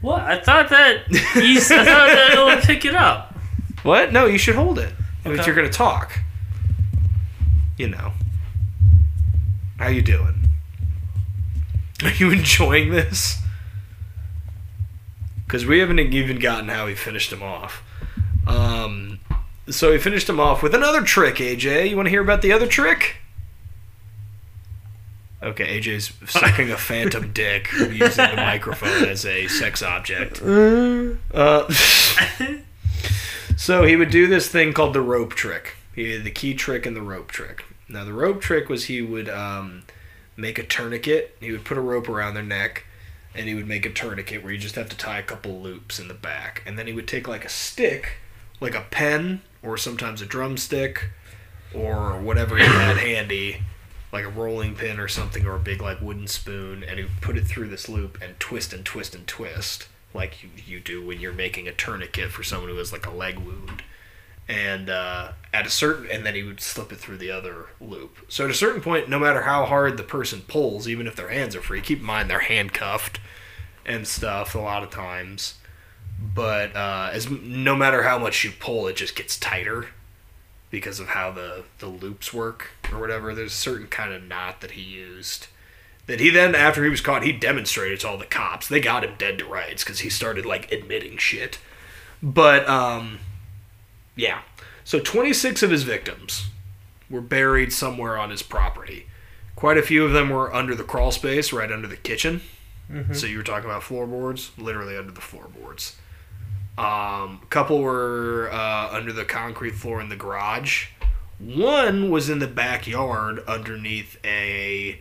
What? I thought that you, I thought that it would pick it up. what? No you should hold it. Okay. you're gonna talk you know. How you doing? Are you enjoying this? Because we haven't even gotten how he finished him off. Um so he finished him off with another trick aj you want to hear about the other trick Okay, AJ's sucking a phantom dick using the microphone as a sex object. Uh, so he would do this thing called the rope trick. He had the key trick and the rope trick. Now the rope trick was he would um, make a tourniquet. He would put a rope around their neck, and he would make a tourniquet where you just have to tie a couple loops in the back. And then he would take like a stick, like a pen, or sometimes a drumstick, or whatever he had handy, like a rolling pin or something, or a big like wooden spoon, and would put it through this loop and twist and twist and twist, like you, you do when you're making a tourniquet for someone who has like a leg wound. And uh, at a certain, and then he would slip it through the other loop. So at a certain point, no matter how hard the person pulls, even if their hands are free, keep in mind they're handcuffed and stuff a lot of times. But uh, as no matter how much you pull, it just gets tighter because of how the the loops work or whatever. There's a certain kind of knot that he used that he then after he was caught he demonstrated to all the cops. They got him dead to rights because he started like admitting shit. But um, yeah. So 26 of his victims were buried somewhere on his property. Quite a few of them were under the crawl space, right under the kitchen. So you were talking about floorboards, literally under the floorboards. Um, a couple were uh, under the concrete floor in the garage. One was in the backyard underneath a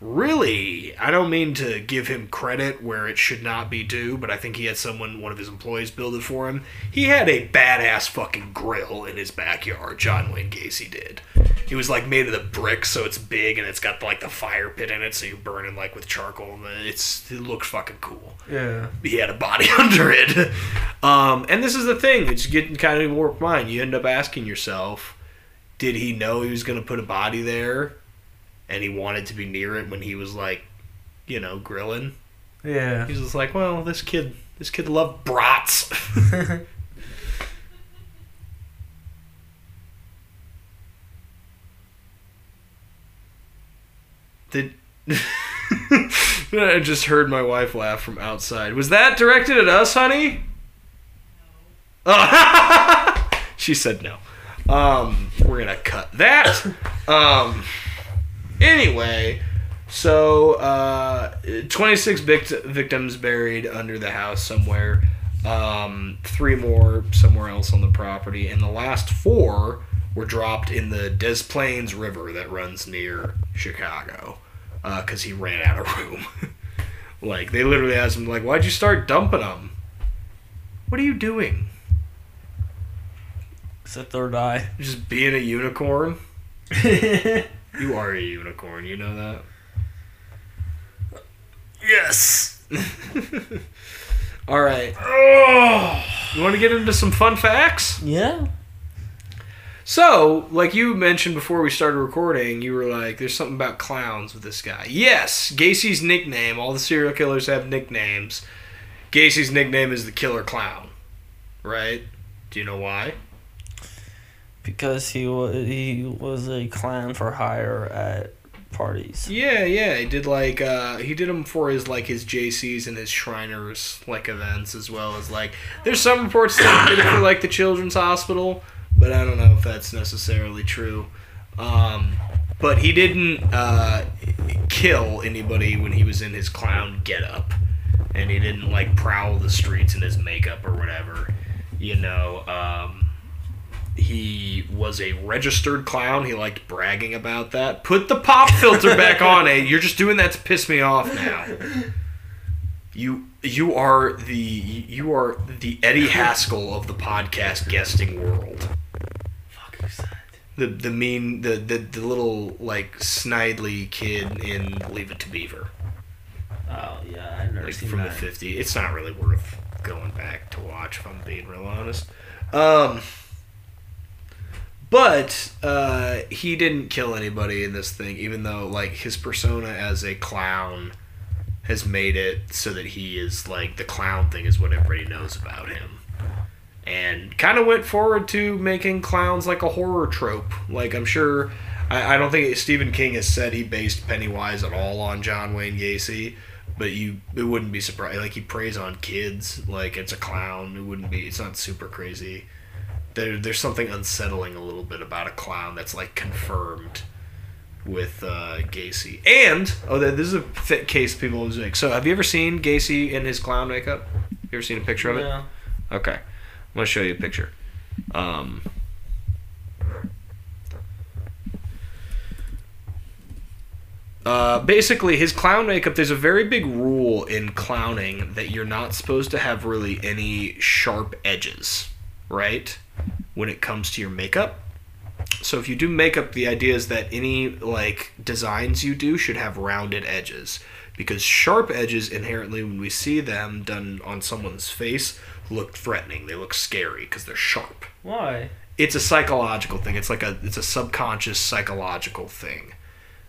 really i don't mean to give him credit where it should not be due but i think he had someone one of his employees build it for him he had a badass fucking grill in his backyard john wayne gacy did it was like made of the brick so it's big and it's got like the fire pit in it so you're burning like with charcoal and it's it looks fucking cool Yeah. he had a body under it. Um, and this is the thing, it's getting kind of warped mind. You end up asking yourself, did he know he was going to put a body there and he wanted to be near it when he was like, you know, grilling? Yeah. He was just like, well, this kid, this kid loved brats. Did I just heard my wife laugh from outside. Was that directed at us, honey? Oh. she said no. Um, we're gonna cut that. Um, anyway, so uh, 26 vict- victims buried under the house somewhere. Um, three more somewhere else on the property, and the last four were dropped in the Des Plaines River that runs near Chicago because he ran out of room. like they literally asked him, like, "Why'd you start dumping them? What are you doing? It's a third eye. Just being a unicorn? You are a unicorn. You know that." yes. All right. You want to get into some fun facts? Yeah. So, like you mentioned before we started recording, you were like, "There's something about clowns with this guy." Yes, Gacy's nickname. All the serial killers have nicknames. Gacy's nickname is the Killer Clown, right? Do you know why? Because he was he was a clown for hire at parties. Yeah, yeah. He did like uh, he did them for his like his Jaycees and his Shriners like events as well as like. There's some reports that he did it for like the Children's Hospital, but I don't know if that's necessarily true. Um, but he didn't uh, kill anybody when he was in his clown getup, and he didn't like prowl the streets in his makeup or whatever. You know. Um, he was a registered clown. He liked bragging about that. Put the pop filter back on, eh? You're just doing that to piss me off now. You you are the you are the Eddie Haskell of the podcast guesting world. Fuck, who's that? The the mean the the, the little like snidely kid in Leave It to Beaver. Oh yeah, I've never like seen from that. the 50s. It's not really worth going back to watch if I'm being real honest. Um, but uh, he didn't kill anybody in this thing, even though like his persona as a clown has made it so that he is like the clown thing is what everybody knows about him. And kind of went forward to making clowns like a horror trope. Like I'm sure, I, I don't think Stephen King has said he based Pennywise at all on John Wayne Gacy, but you it wouldn't be surprised. Like he preys on kids, like it's a clown. It wouldn't be. It's not super crazy. There, there's something unsettling a little bit about a clown that's like confirmed with uh, Gacy. And oh, th- this is a fit case people always make. So have you ever seen Gacy in his clown makeup? You ever seen a picture of it? Yeah. Okay, I'm gonna show you a picture. Um, uh, basically, his clown makeup. There's a very big rule in clowning that you're not supposed to have really any sharp edges, right? When it comes to your makeup. So if you do makeup, the idea is that any like designs you do should have rounded edges because sharp edges inherently when we see them done on someone's face look threatening. They look scary because they're sharp. Why? It's a psychological thing. It's like a it's a subconscious psychological thing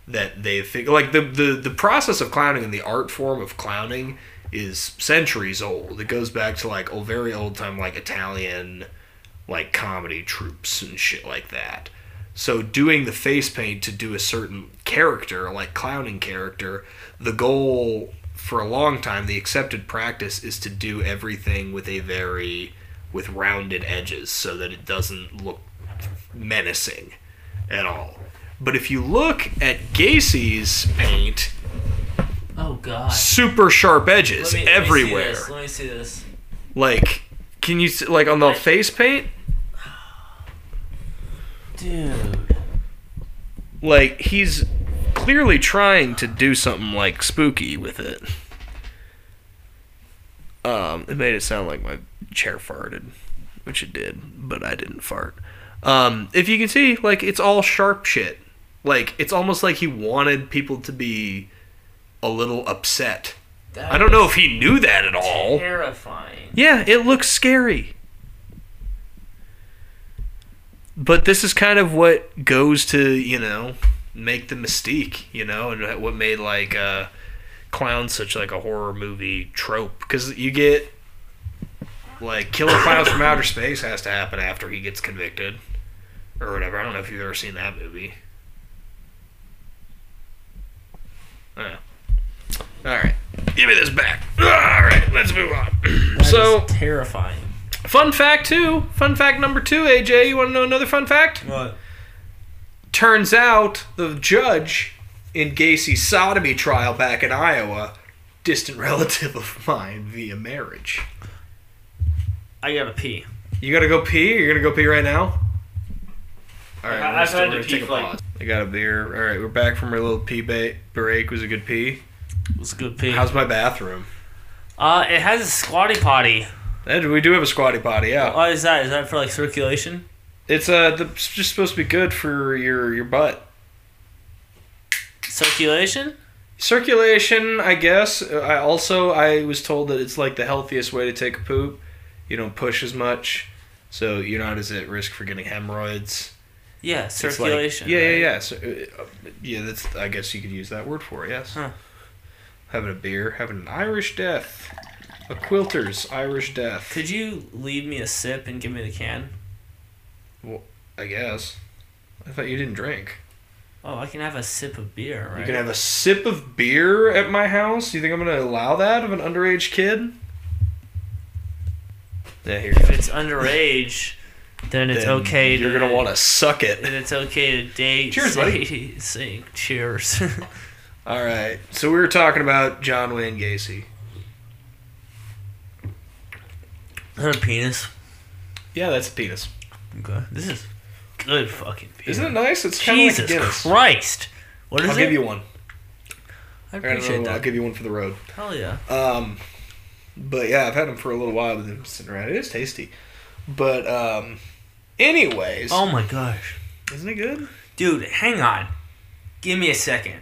that they think like the the the process of clowning and the art form of clowning is centuries old. It goes back to like a very old time like Italian like comedy troupes and shit like that. So doing the face paint to do a certain character, like clowning character, the goal for a long time, the accepted practice is to do everything with a very with rounded edges so that it doesn't look menacing at all. But if you look at Gacy's paint, Oh god. super sharp edges Let me- let me see everywhere. this, Let me see this. Like, can you see, like on the face paint? Dude. Like he's clearly trying to do something like spooky with it. Um, it made it sound like my chair farted, which it did, but I didn't fart. Um, if you can see, like it's all sharp shit. Like it's almost like he wanted people to be a little upset. That I don't know if he knew that at all. Terrifying. Yeah, it looks scary. But this is kind of what goes to, you know, make the mystique, you know, and what made like uh clowns such like a horror movie trope cuz you get like killer clowns from outer space has to happen after he gets convicted or whatever. I don't know if you've ever seen that movie. Yeah. All right. Give me this back. All right, let's move on. That so, terrifying. Fun fact two. Fun fact number two, AJ. You want to know another fun fact? What? Turns out the judge in Gacy's sodomy trial back in Iowa, distant relative of mine via marriage. I gotta pee. You gotta go pee. You're gonna go pee right now. All right, I, I've still had to pee take a like- pause. I got a beer. All right, we're back from our little pee ba- break. Was a good pee. It was a good pee. How's my bathroom? Uh, it has a squatty potty. We do have a squatty potty. Yeah, Why is that? Is that for like circulation? it's uh, the, it's just supposed to be good for your your butt. Circulation? Circulation, I guess. I also I was told that it's like the healthiest way to take a poop. You don't push as much, so you're not as at risk for getting hemorrhoids. Yeah, It's like- circulation. yeah, right? yeah, yeah. So, uh, yeah, that's. I guess you could use that word for it. Yes. Huh. Having a beer, having an Irish death, a quilter's Irish death. Could you leave me a sip and give me the can? Well, I guess. I thought you didn't drink. Oh, I can have a sip of beer, right? You can have a sip of beer at my house. Do you think I'm going to allow that of an underage kid? Yeah, here if it's underage, then it's Then okay. You're to, gonna want to suck it. Then it's okay to date. Cheers, say, buddy. Say cheers. All right. So we were talking about John Wayne Gacy. Is that a penis? Yeah, that's a penis. Okay. This is good fucking beer. Isn't it nice? It's kind of like Jesus Guinness. Christ. What is I'll it? give you one. I I don't appreciate know, that. I'll give you one for the road. Hell yeah. Um, but yeah, I've had them for a little while. But them sitting around, it is tasty. But um, anyways, Oh my gosh. isn't it good? Dude, hang on. Give me a second.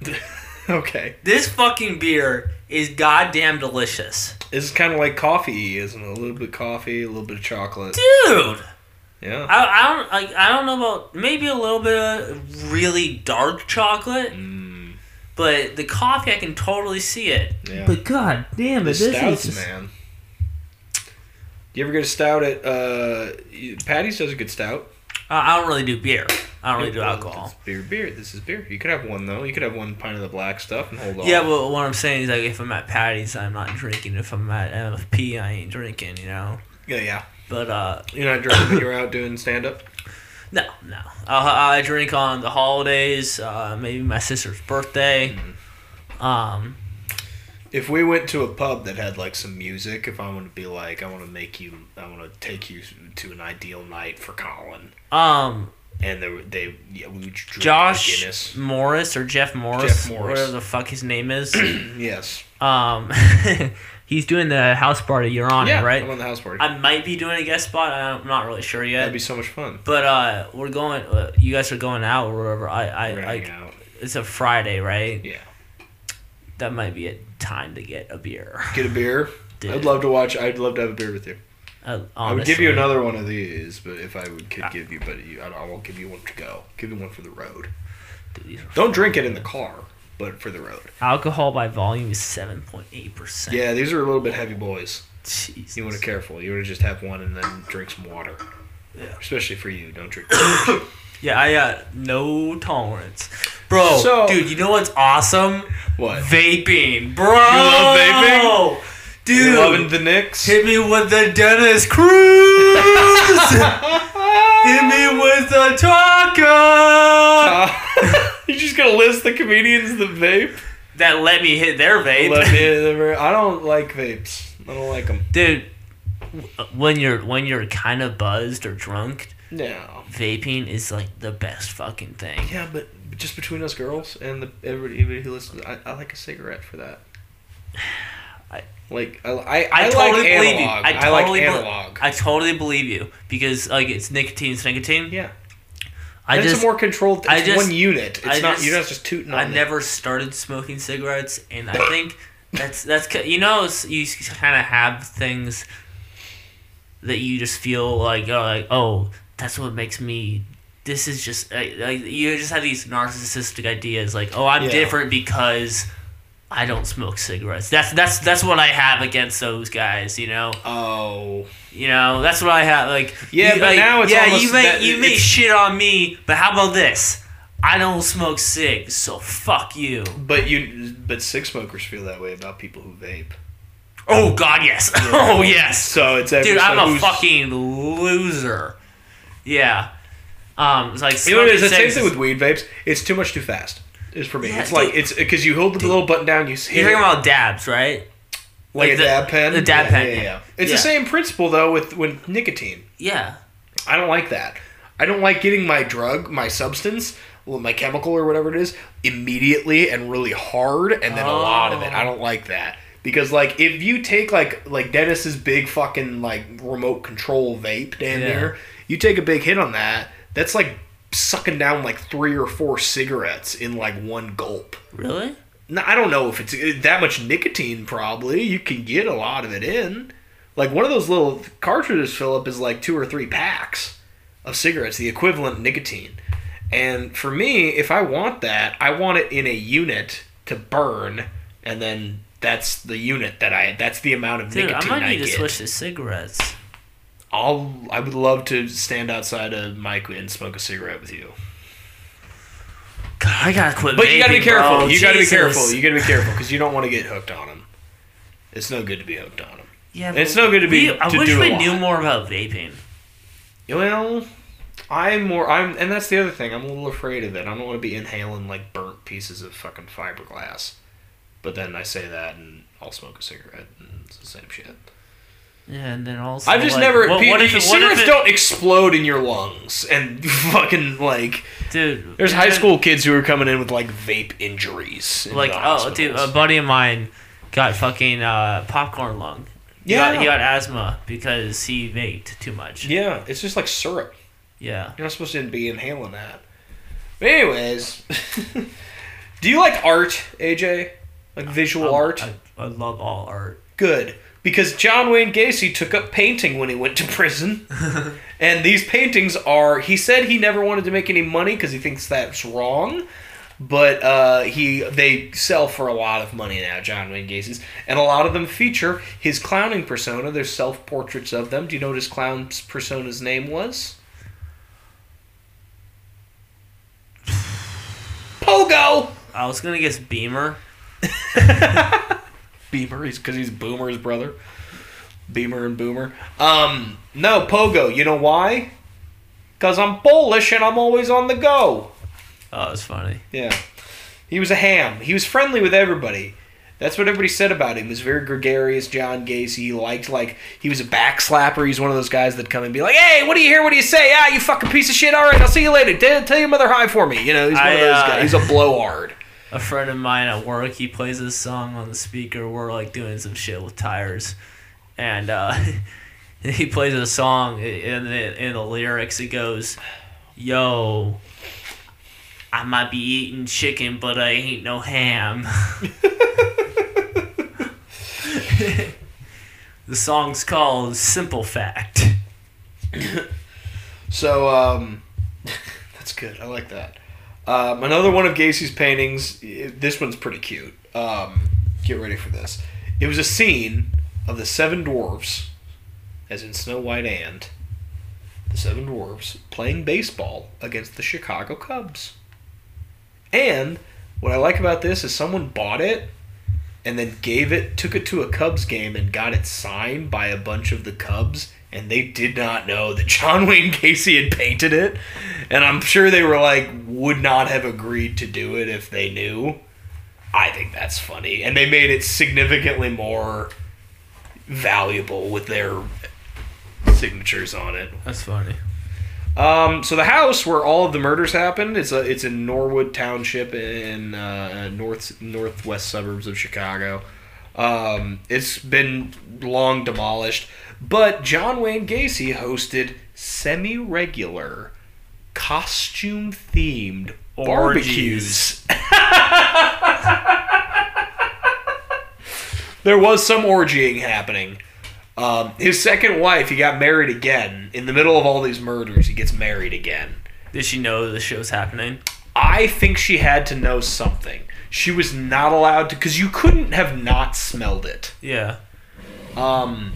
okay, This fucking beer is goddamn delicious. it's kind of like coffee, isn't it? A little bit of coffee, a little bit of chocolate. Dude! Yeah. I, I don't like I don't know about maybe a little bit of really dark chocolate, Mm, but the coffee I can totally see it. yeah. But god damn the this stouts, is man. Do you ever get a stout at uh, Patty's? Does a good stout. I I don't really do beer. I don't really do alcohol. it's Beer, beer. This is beer. You could have one though. You could have one pint of the black stuff and hold on. Yeah, but what I'm saying is like if I'm at Patty's, I'm not drinking. If I'm at MFP, I ain't drinking. You know. yeah, yeah. But uh, You're not drinking when you're out doing stand up. no, no. I, I drink on the holidays. Uh, maybe my sister's birthday. Um, If we went to a pub that had like some music, if I want to be like, I want to make you, I want to take you to an ideal night for Colin, um, and they, they yeah, we Josh. Morris or Jeff Morris, Jeff Morris. whatever the fuck his name is. Yes. um, he's doing the house party. You're on yeah, it, right? I'm on the house party. I might be doing a guest spot. I'm not really sure yet. That'd be so much fun. but uh, we're going. Uh, you guys are going out or whatever. I, I, I out. it's a Friday, right? Yeah. That might be a time to get a beer. Get a beer. Dude. I'd love to watch. I'd love to have a beer with you. Uh, I would give you another one of these, but if I would could give you, but you, I, I won't give you one to go. Give you one for the road. Dude, Don't drink it in the car, but for the road. Alcohol by volume is seven point eight percent. Yeah, these are a little bit heavy boys. Jesus. You want to be careful. You want to just have one and then drink some water. Yeah. Especially for you. Don't drink. Yeah, I got no tolerance, bro. So- dude, you know what's awesome? what? Vaping, bro. You love vaping? Dude. You loving the Knicks? Hit me with the Dennis Cruz. Hit me with the taco. you just gonna list the comedians that vape? That let me hit their vape. Let me- I don't like vapes. I don't like them. Dude, when you're when you're kind of buzzed or drunk, No. vaping is like the best fucking thing. Yeah, but just between us girls and the everybody, everybody who listens, I, I like a cigarette for that. Like I I, I, I like totally believe you. I I, totally like analog. I totally believe you because like it's nicotine, it's nicotine. yeah, I and just it's a more controlled. It's I just- one unit. It's I not just- you're not just tooting on I it. never started smoking cigarettes, and I think that's that's you know you kind of have things that you just feel like oh, like oh that's what makes me. This is just like, like you just have these narcissistic ideas like oh I'm Yeah. different because I don't smoke cigarettes. That's that's that's what I have against those guys. You know. Oh, You know, that's what I have. Like, Yeah, you- but like, now it's yeah, you may that- you may shit on me, but how about this? I don't smoke cigs, so fuck you. but you but cig smokers feel that way about people who vape. Oh God, yes. oh yes, So it's every, dude. so I'm a fucking loser. Yeah. Um, it's like You know what it is? The same thing with weed vapes. It's too much too fast. Is for me. Yeah, it's like dude. it's because you hold the little button down. You hit You're it, talking about dabs, right? like, like a the- dab pen. the dab Yeah, pen, Yeah, yeah. yeah. It's Yeah. the same principle though with with nicotine. Yeah. I don't like that. I don't like getting my drug, my substance, well, my chemical or whatever it is, immediately and really hard, and then a lot of it. I don't like that because like if you take like like Dennis's big fucking like remote control vape down Yeah. there, you take a big hit on that. That's like sucking down like three or four cigarettes in like one gulp. Really? No, I don't know if it's uh, that much nicotine. Probably you can get a lot of it in. Like one of those little cartridges, Philip, is like two or three packs of cigarettes, the equivalent nicotine. And for me, if I want that, I want it in a unit to burn, and then that's the unit that I. That's the amount of Dude, I nicotine might I, need to get. switch to cigarettes. I'll. I would love to stand outside of Mike and smoke a cigarette with you. God, I gotta quit. But you gotta be careful. bro. You gotta be careful. You gotta be careful because you don't want to get hooked on them. It's no good to be hooked on them. Yeah, It's no good to be- we- I to wish we knew more about vaping. Well, I'm more. I'm, and that's the other thing. I'm a little afraid of it. I don't want to be inhaling like burnt pieces of fucking fiberglass. But then I say that, and I'll smoke a cigarette, and it's the same shit. Yeah, and then also I've just like, never. What, pe- what if it, what if it, don't explode in your lungs and fucking like. dude? There's high school kids who are coming in with like vape injuries. in Like oh, dude, a buddy of mine got fucking uh, popcorn lung. He Yeah. got, he got asthma because he vaped too much. yeah, it's just like syrup. Yeah. You're not supposed to be inhaling that. But anyways, do you like art, AJ? Like visual I- art? I, I love all art. Good. Because John Wayne Gacy took up painting when he went to prison. and these paintings are, he said he never wanted to make any money because he thinks that's wrong. But uh, he they sell for a lot of money now, John Wayne Gacy's. And a lot of them feature his clowning persona. There's self portraits of them. Do you know what his clown persona's name was? Pogo! I was gonna guess Beamer. Beamer. He's because he's Boomer's brother. Beamer and Boomer. Um, no, Pogo. You know why? Because I'm Polish and I'm always on the go. Oh, it's funny. Yeah. He was a ham. He was friendly with everybody. That's what everybody said about him. He was very gregarious, John Gacy. He liked, like, he was a backslapper. He's one of those guys that come and be like, hey, what do you hear? What do you say? Ah, you fucking piece of shit. All right, I'll see you later. Tell, tell your mother hi for me. You know, he's one I, of those uh, guys. He's a blowhard. A friend of mine at work, he plays this song on the speaker. We're like doing some shit with tires, and uh, he plays a song. In the in the lyrics, it goes, "Yo, I might be eating chicken, but I ain't no ham." the song's called "Simple Fact." So, um, that's good. I like that. Um, another one of Gacy's paintings. This one's pretty cute. Um, get ready for this. It was a scene of the seven dwarfs, as in Snow White and the seven dwarfs, playing baseball against the Chicago Cubs. And what I like about this is someone bought it and then gave it, took it to a Cubs game and got it signed by a bunch of the Cubs, and they did not know that John Wayne Gacy had painted it. And I'm sure they were like, would not have agreed to do it if they knew. I think that's funny. And they made it significantly more valuable with their signatures on it. That's funny. Um, so the house where all of the murders happened, it's a it's in Norwood Township in uh, north northwest suburbs of Chicago. Um, it's been long demolished, but John Wayne Gacy hosted semi-regular, costume-themed barbecues. there was some orgying happening. Um, his second wife, he got married again. In the middle of all these murders, he gets married again. Did she know the show's happening? I think she had to know something. She was not allowed to, because you couldn't have not smelled it. Yeah. Um,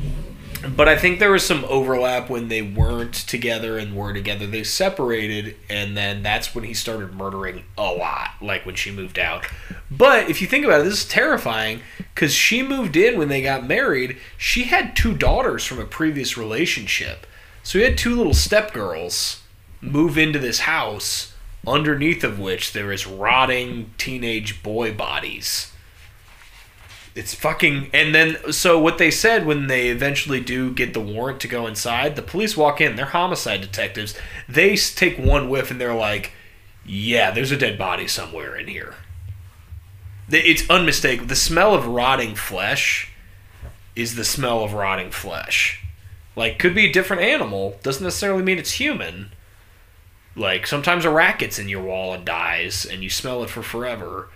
but I think there was some overlap when they weren't together and were together. They separated, and then that's when he started murdering a lot, like when she moved out. But if you think about it, this is terrifying because she moved in when they got married. She had two daughters from a previous relationship. So he had two little stepgirls move into this house, underneath of which there is rotting teenage boy bodies. It's fucking. And then, so what they said when they eventually do get the warrant to go inside, the police walk in. They're homicide detectives. They take one whiff and they're like, "Yeah, there's a dead body somewhere in here." It's unmistakable. The smell of rotting flesh is the smell of rotting flesh. Like, could be a different animal. Doesn't necessarily mean it's human. Like, sometimes a rat gets in your wall and dies, and you smell it for forever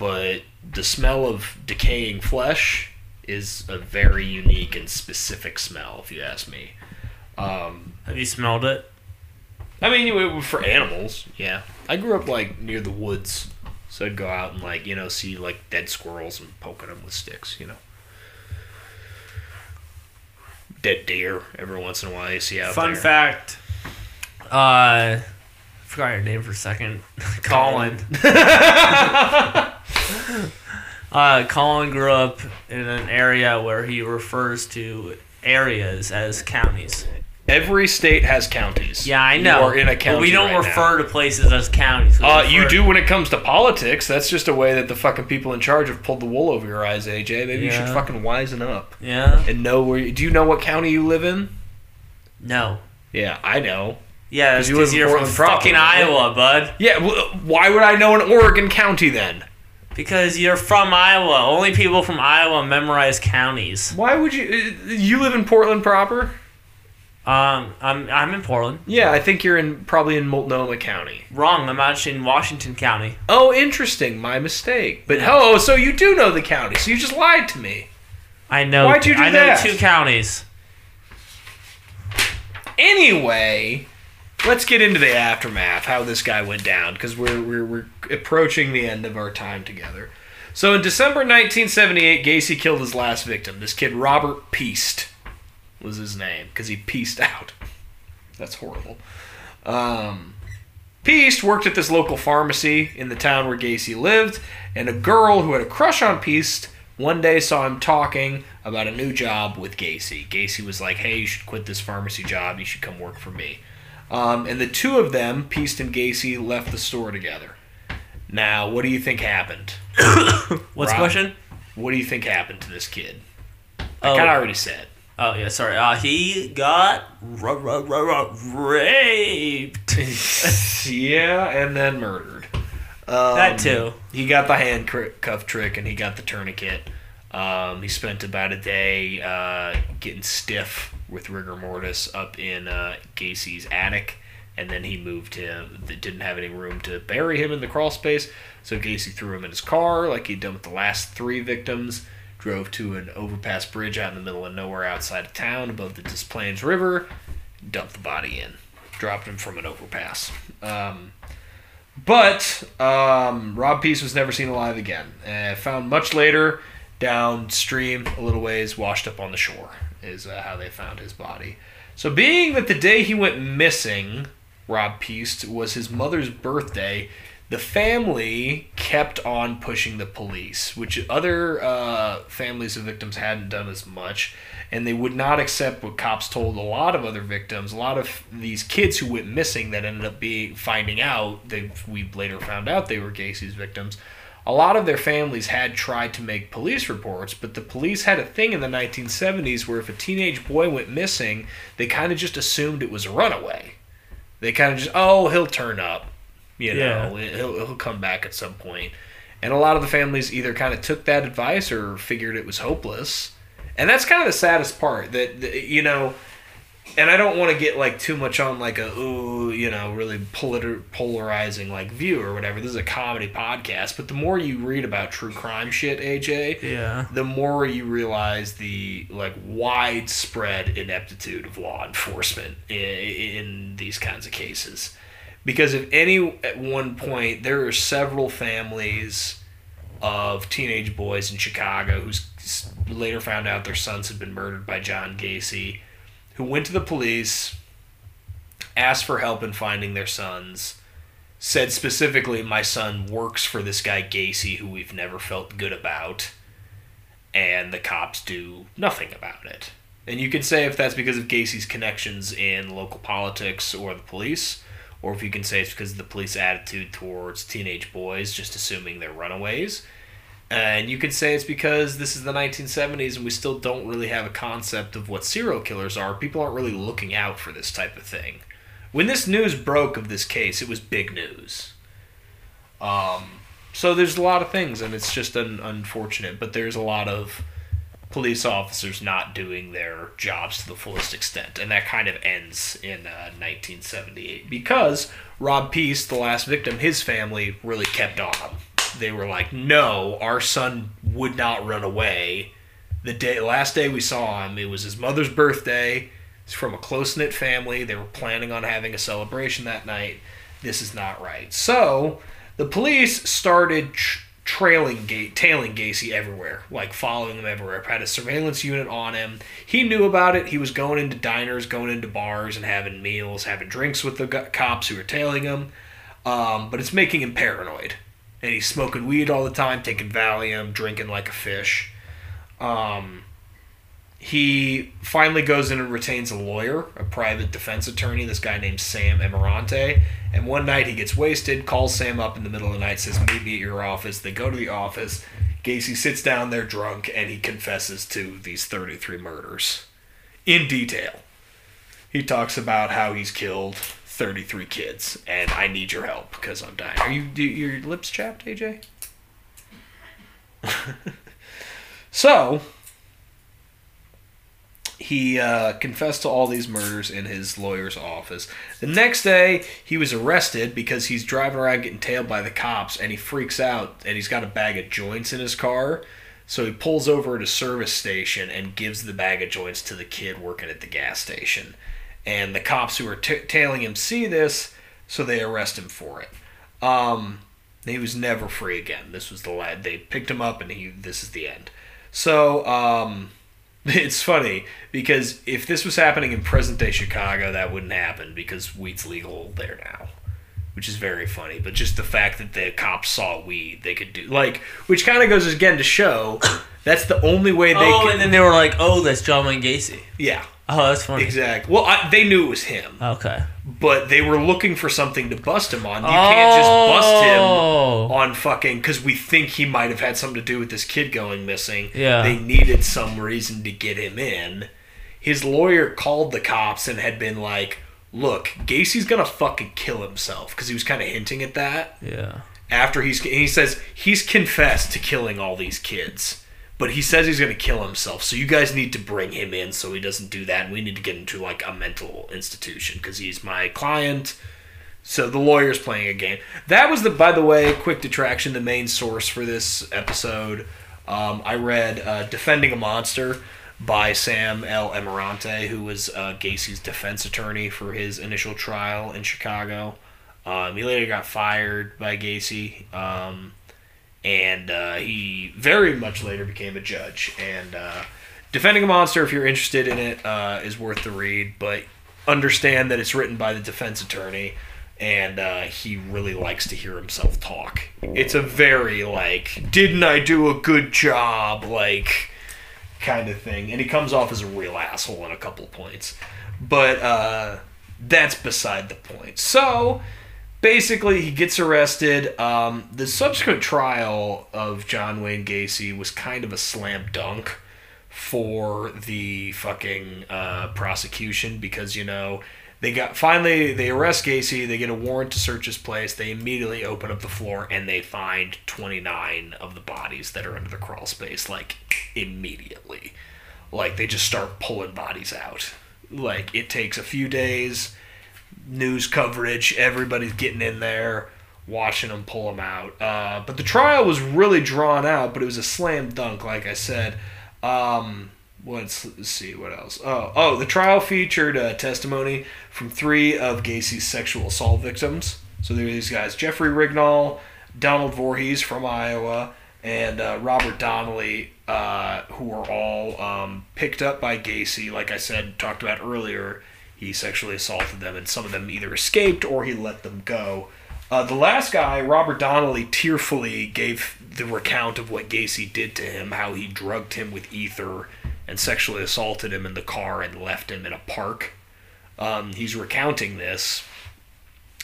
but the smell of decaying flesh is a very unique and specific smell, if you ask me. Um, Have you smelled it? I mean, you- for animals, yeah. I grew up like near the woods, so I'd go out and like you know see like dead squirrels and poking them with sticks, you know. Dead deer every once in a while you see out Fun there. fact. Uh, forgot your name for a second. Colin. uh, Colin grew up in an area where he refers to areas as counties. Every state has counties. Yeah, I know. Are in a county. But we don't right refer now. to places as counties. Uh, you do when it comes to politics. That's just a way that the fucking people in charge have pulled the wool over your eyes, AJ. Maybe you should fucking wisen up Yeah. and know where. You, do you know what county you live in? No. Yeah, I know. Yeah, that's you live because in from proper, fucking right? Iowa, bud. Yeah. why would I know an Oregon county then? Because you're from Iowa. Only people from Iowa memorize counties. Why would you? uh, You live in Portland proper? Um, I'm I'm in Portland. Yeah, I think you're in probably in Multnomah County. Wrong. I'm actually in Washington County. Oh, interesting. My mistake. But Yeah. oh, so you do know the county? So you just lied to me. I know. Why'd you do I know that? two counties. Anyway, let's get into the aftermath, how this guy went down, because we're, we're, we're approaching the end of our time together. So in December 1978, Gacy killed his last victim. This kid, Robert Piest, was his name, because he pieced out. That's horrible. Um, Piest worked at this local pharmacy in the town where Gacy lived, and a girl who had a crush on Piest one day saw him talking about a new job with Gacy. Gacy was like, "Hey, you should quit this pharmacy job. You should come work for me." Um, and the two of them, Piest and Gacy, left the store together. Now, what do you think happened? What's Rob. the question? What do you think happened to this kid? I Oh. already said. Oh yeah, sorry. Uh, he got raped. yeah, and then murdered. Um, That too. He got the handcuff trick and he got the tourniquet. Um, he spent about a day uh, getting stiff with rigor mortis up in uh, Gacy's attic, and then he moved him. They didn't have any room to bury him in the crawl space, so Gacy threw him in his car like he'd done with the last three victims. Drove to an overpass bridge out in the middle of nowhere outside of town above the Des Plaines River, dumped the body in, dropped him from an overpass. Um, but um, Rob Piest was never seen alive again. Uh, found much later downstream, a little ways, washed up on the shore, is uh, how they found his body. So, being that the day he went missing, Rob Piest, was his mother's birthday, the family kept on pushing the police, which other uh, families of victims hadn't done as much, and they would not accept what cops told a lot of other victims. A lot of these kids who went missing that ended up being finding out they we later found out they were Gacy's victims. A lot of their families had tried to make police reports, but the police had a thing in the 1970s where if a teenage boy went missing, they kind of just assumed it was a runaway. They kind of just, oh, he'll turn up. You know, he'll, he'll come back at some point. And a lot of the families either kind of took that advice or figured it was hopeless. And that's kind of the saddest part that, that, you know, and I don't want to get like too much on like a, ooh, you know, really politer- polarizing like view or whatever. This is a comedy podcast. But the more you read about true crime shit, AJ, Yeah. the more you realize the like widespread ineptitude of law enforcement in, in these kinds of cases because if any at one point there are several families of teenage boys in Chicago who s- later found out their sons had been murdered by John Gacy who went to the police asked for help in finding their sons said specifically my son works for this guy Gacy who we've never felt good about and the cops do nothing about it. And you can say if that's because of Gacy's connections in local politics or the police, or if you can say it's because of the police attitude towards teenage boys, just assuming they're runaways. And you can say it's because this is the 1970s and we still don't really have a concept of what serial killers are. People aren't really looking out for this type of thing. When this news broke of this case, it was big news. Um, so there's a lot of things, and it's just un- unfortunate. But there's a lot of police officers not doing their jobs to the fullest extent, and that kind of ends in uh, 1978 because Rob Piest, the last victim, his family really kept on him. They were like, "No, our son would not run away." The day, last day we saw him, it was his mother's birthday. He's from a close knit family. They were planning on having a celebration that night. This is not right. So the police started tr- trailing Ga- tailing Gacy everywhere, like following him everywhere. Had a surveillance unit on him. He knew about it. He was going into diners, going into bars, and having meals, having drinks with the gu- cops who were tailing him. Um, but it's making him paranoid, and he's smoking weed all the time, taking Valium, drinking like a fish. Um, he finally goes in and retains a lawyer, a private defense attorney, this guy named Sam Amirante. And one night he gets wasted, calls Sam up in the middle of the night, says, Meet me at your office. They go to the office. Gacy sits down there drunk and he confesses to these 33 murders in detail. He talks about how he's killed 33 kids and I need your help because I'm dying. Are you do your lips chapped, AJ? so, he uh, confessed to all these murders in his lawyer's office. The next day, he was arrested because he's driving around getting tailed by the cops, and he freaks out, and he's got a bag of joints in his car. So he pulls over at a service station and gives the bag of joints to the kid working at the gas station. And the cops who are t- tailing him see this, so they arrest him for it. Um, he was never free again. This was the lad. They picked him up, and he. This is the end. So um, it's funny because if this was happening in present day Chicago, that wouldn't happen because weed's legal there now, which is very funny. But just the fact that the cops saw weed, they could do like, which kind of goes again to show that's the only way they. oh, could, and then they were like, "Oh, that's John Wayne Gacy." yeah, Oh, that's funny. exactly. Well, I, they knew it was him, Okay. but they were looking for something to bust him on. You can't just bust him Oh. on fucking because we think he might have had something to do with this kid going missing. Yeah. They needed some reason to get him in. His lawyer called the cops and had been like, "Look, Gacy's gonna fucking kill himself," because he was kind of hinting at that Yeah. after he's. And he says he's confessed to killing all these kids. But he says he's going to kill himself, so you guys need to bring him in so he doesn't do that. And we need to get him to like a mental institution because he's my client. So the lawyer's playing a game. That was the, by the way, quick detraction. The main source for this episode. Um, I read uh, "Defending a Monster" by Sam L. Amirante, who was uh, Gacy's defense attorney for his initial trial in Chicago. Um, he later got fired by Gacy, um, and uh, he very much later became a judge. And uh, "Defending a Monster," if you're interested in it, uh, is worth the read. But understand that it's written by the defense attorney and uh, he really likes to hear himself talk. It's a very like, didn't I do a good job, like kind of thing, and he comes off as a real asshole in a couple points, but uh, that's beside the point. So basically, he gets arrested. Um, the subsequent trial of John Wayne Gacy was kind of a slam dunk for the fucking uh, prosecution because you know they got finally they arrest Gacy. They get a warrant to search his place. They immediately open up the floor and they find twenty nine of the bodies that are under the crawl space. Like immediately, like they just start pulling bodies out. Like it takes a few days, news coverage. Everybody's getting in there, watching them pull them out. Uh, but the trial was really drawn out. But it was a slam dunk, like I said. Um, let's, let's see what else. Oh, oh, the trial featured uh, testimony from three of Gacy's sexual assault victims. So there were these guys: Jeffrey Rignall, Donald Voorhees from Iowa, and uh, Robert Donnelly, uh, who were all um, picked up by Gacy. Like I said, talked about earlier, he sexually assaulted them, and some of them either escaped or he let them go. Uh, the last guy, Robert Donnelly, tearfully gave the recount of what Gacy did to him, how he drugged him with ether and sexually assaulted him in the car and left him in a park. Um, he's recounting this,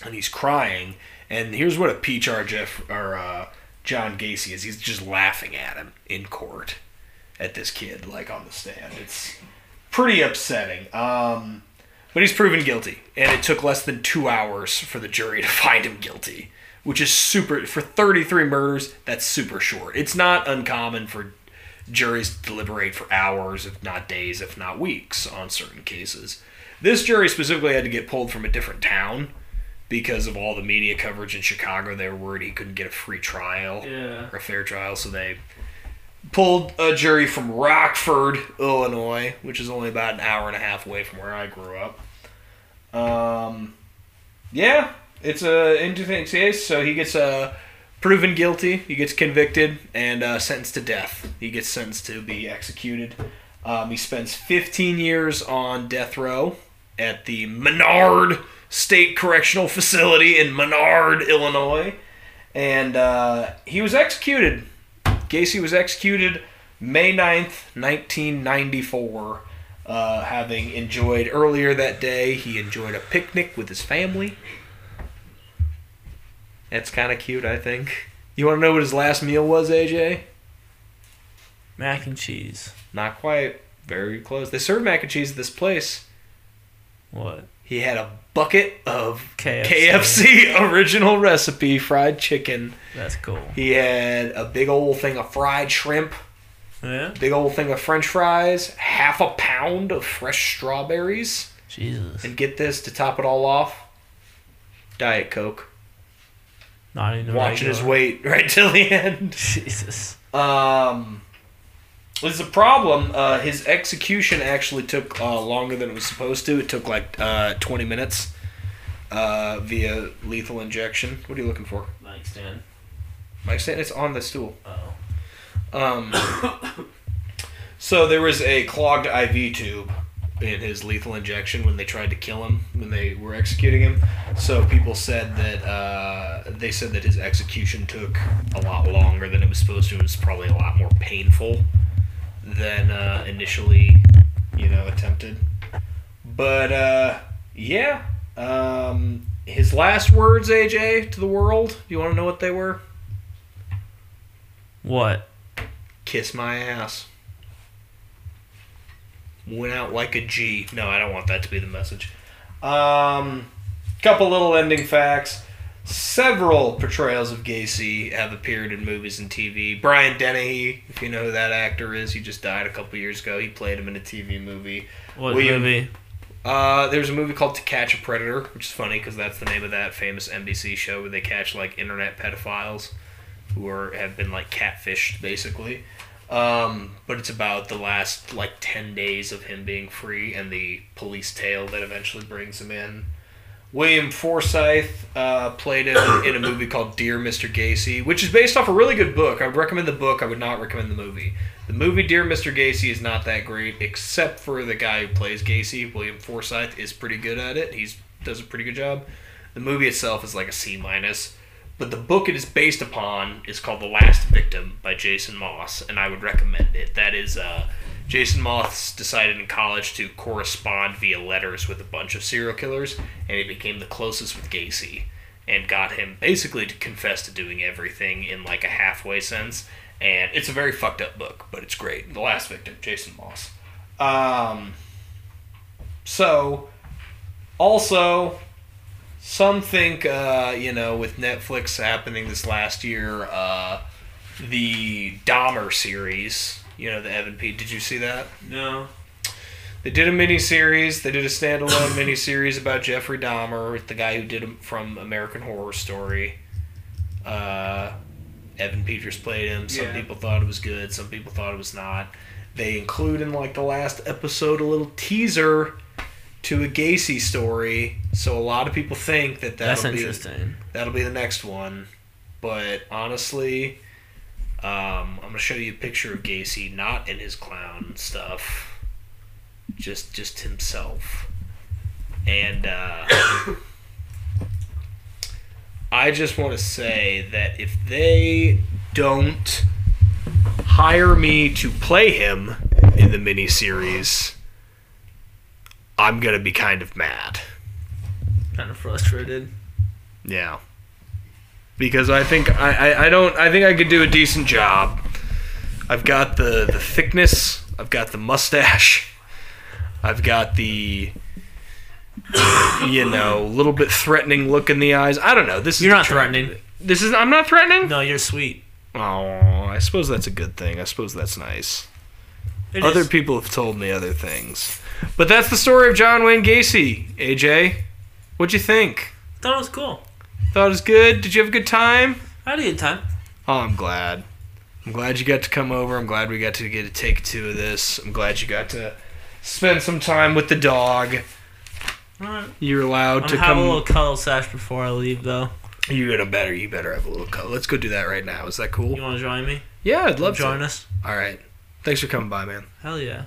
and he's crying. And here's what a PHR Jeff or uh, John Gacy is. He's just laughing at him in court, at this kid, like on the stand. It's pretty upsetting. Um, but he's proven guilty, and it took less than two hours for the jury to find him guilty, which is super for 33 murders. That's super short. It's not uncommon for juries to deliberate for hours, if not days, if not weeks, on certain cases. This jury specifically had to get pulled from a different town because of all the media coverage in Chicago. They were worried he couldn't get a free trial Yeah. or a fair trial, so they pulled a jury from Rockford, Illinois, which is only about an hour and a half away from where I grew up. Um, yeah, it's a interesting case. So he gets uh, proven guilty. He gets convicted and uh, sentenced to death. He gets sentenced to be executed. Um, he spends 15 years on death row at the Menard State Correctional Facility in Menard, Illinois. And uh, he was executed. Gacy was executed May 9th, 1994. Uh, having enjoyed earlier that day, he enjoyed a picnic with his family. That's kind of cute, I think. You want to know what his last meal was, AJ? Mac and cheese. Not quite. Very close. They serve mac and cheese at this place. What? He had a bucket of KFC. KFC original recipe fried chicken. That's cool. He had a big old thing of fried shrimp, Yeah. big old thing of french fries, half a pound of fresh strawberries, Jesus. and get this to top it all off, Diet Coke. Not even Watching his weight right till the end. Jesus. Um, there's a problem. Uh, his execution actually took uh, longer than it was supposed to. It took like uh, 20 minutes uh, via lethal injection. What are you looking for? Mic stand. Mike saying it's on the stool. Oh. Um, so there was a clogged IV tube in his lethal injection when they tried to kill him when they were executing him. So people said that uh, they said that his execution took a lot longer than it was supposed to. It was probably a lot more painful than uh, initially, you know, attempted. But uh, yeah, um, his last words, AJ, to the world. Do you want to know what they were? What? Kiss my ass. Went out like a G. No, I don't want that to be the message. Um, couple little ending facts. Several portrayals of Gacy have appeared in movies and TV. Brian Dennehy, if you know who that actor is, he just died a couple years ago. He played him in a TV movie. What William- movie? Uh, there's a movie called To Catch a Predator, which is funny because that's the name of that famous NBC show where they catch like internet pedophiles who are have been like catfished basically. Um, but it's about the last like ten days of him being free and the police tale that eventually brings him in. William Forsythe uh, played him in a movie called Dear Mr. Gacy, which is based off a really good book. I would recommend the book. I would not recommend the movie. The movie Dear Mr. Gacy is not that great, except for the guy who plays Gacy. William Forsythe is pretty good at it. He's does a pretty good job. The movie itself is like a C minus, but the book it is based upon is called The Last Victim by Jason Moss, and I would recommend it. That is, uh, Jason Moss decided in college to correspond via letters with a bunch of serial killers, and he became the closest with Gacy, and got him basically to confess to doing everything in like a halfway sense. And it's a very fucked up book, but it's great. The Last Victim, Jason Moss. Um, so, also, some think, uh, you know, with Netflix happening this last year, uh, the Dahmer series, you know, the Evan P. Did you see that? No. They did a mini series. They did a standalone mini series about Jeffrey Dahmer, the guy who did him from American Horror Story. Uh, Evan Peters played him. Some Yeah. people thought it was good. Some people thought it was not. They include in like the last episode a little teaser to a Gacy story. So a lot of people think that that'll be interesting. that'll be the next one. But honestly, um, I'm gonna show you a picture of Gacy, not in his clown stuff, just just himself, and uh, I just want to say that if they don't hire me to play him in the miniseries, I'm gonna be kind of mad. Kind of frustrated. Yeah. Because I think I, I, I don't I think I could do a decent job. I've got the, the thickness, I've got the mustache, I've got the you know, little bit threatening look in the eyes. I don't know. This is You're not threatening. This is I'm not threatening? No, you're sweet. Oh, I suppose that's a good thing. I suppose that's nice. It other is. people have told me other things. But that's the story of John Wayne Gacy, AJ. What'd you think? thought it was cool. Thought it was good? Did you have a good time? I had a good time. Oh, I'm glad. I'm glad you got to come over. I'm glad we got to get a take two of this. I'm glad you got to spend some time with the dog. Alright. You're allowed I'm to have come. a little cuddle sesh before I leave, though. You're gonna better. You better have a little cuddle. Let's go do that right now. Is that cool? You want to join me? Yeah, I'd love join to. Join us? All right. Thanks for coming by, man. Hell yeah.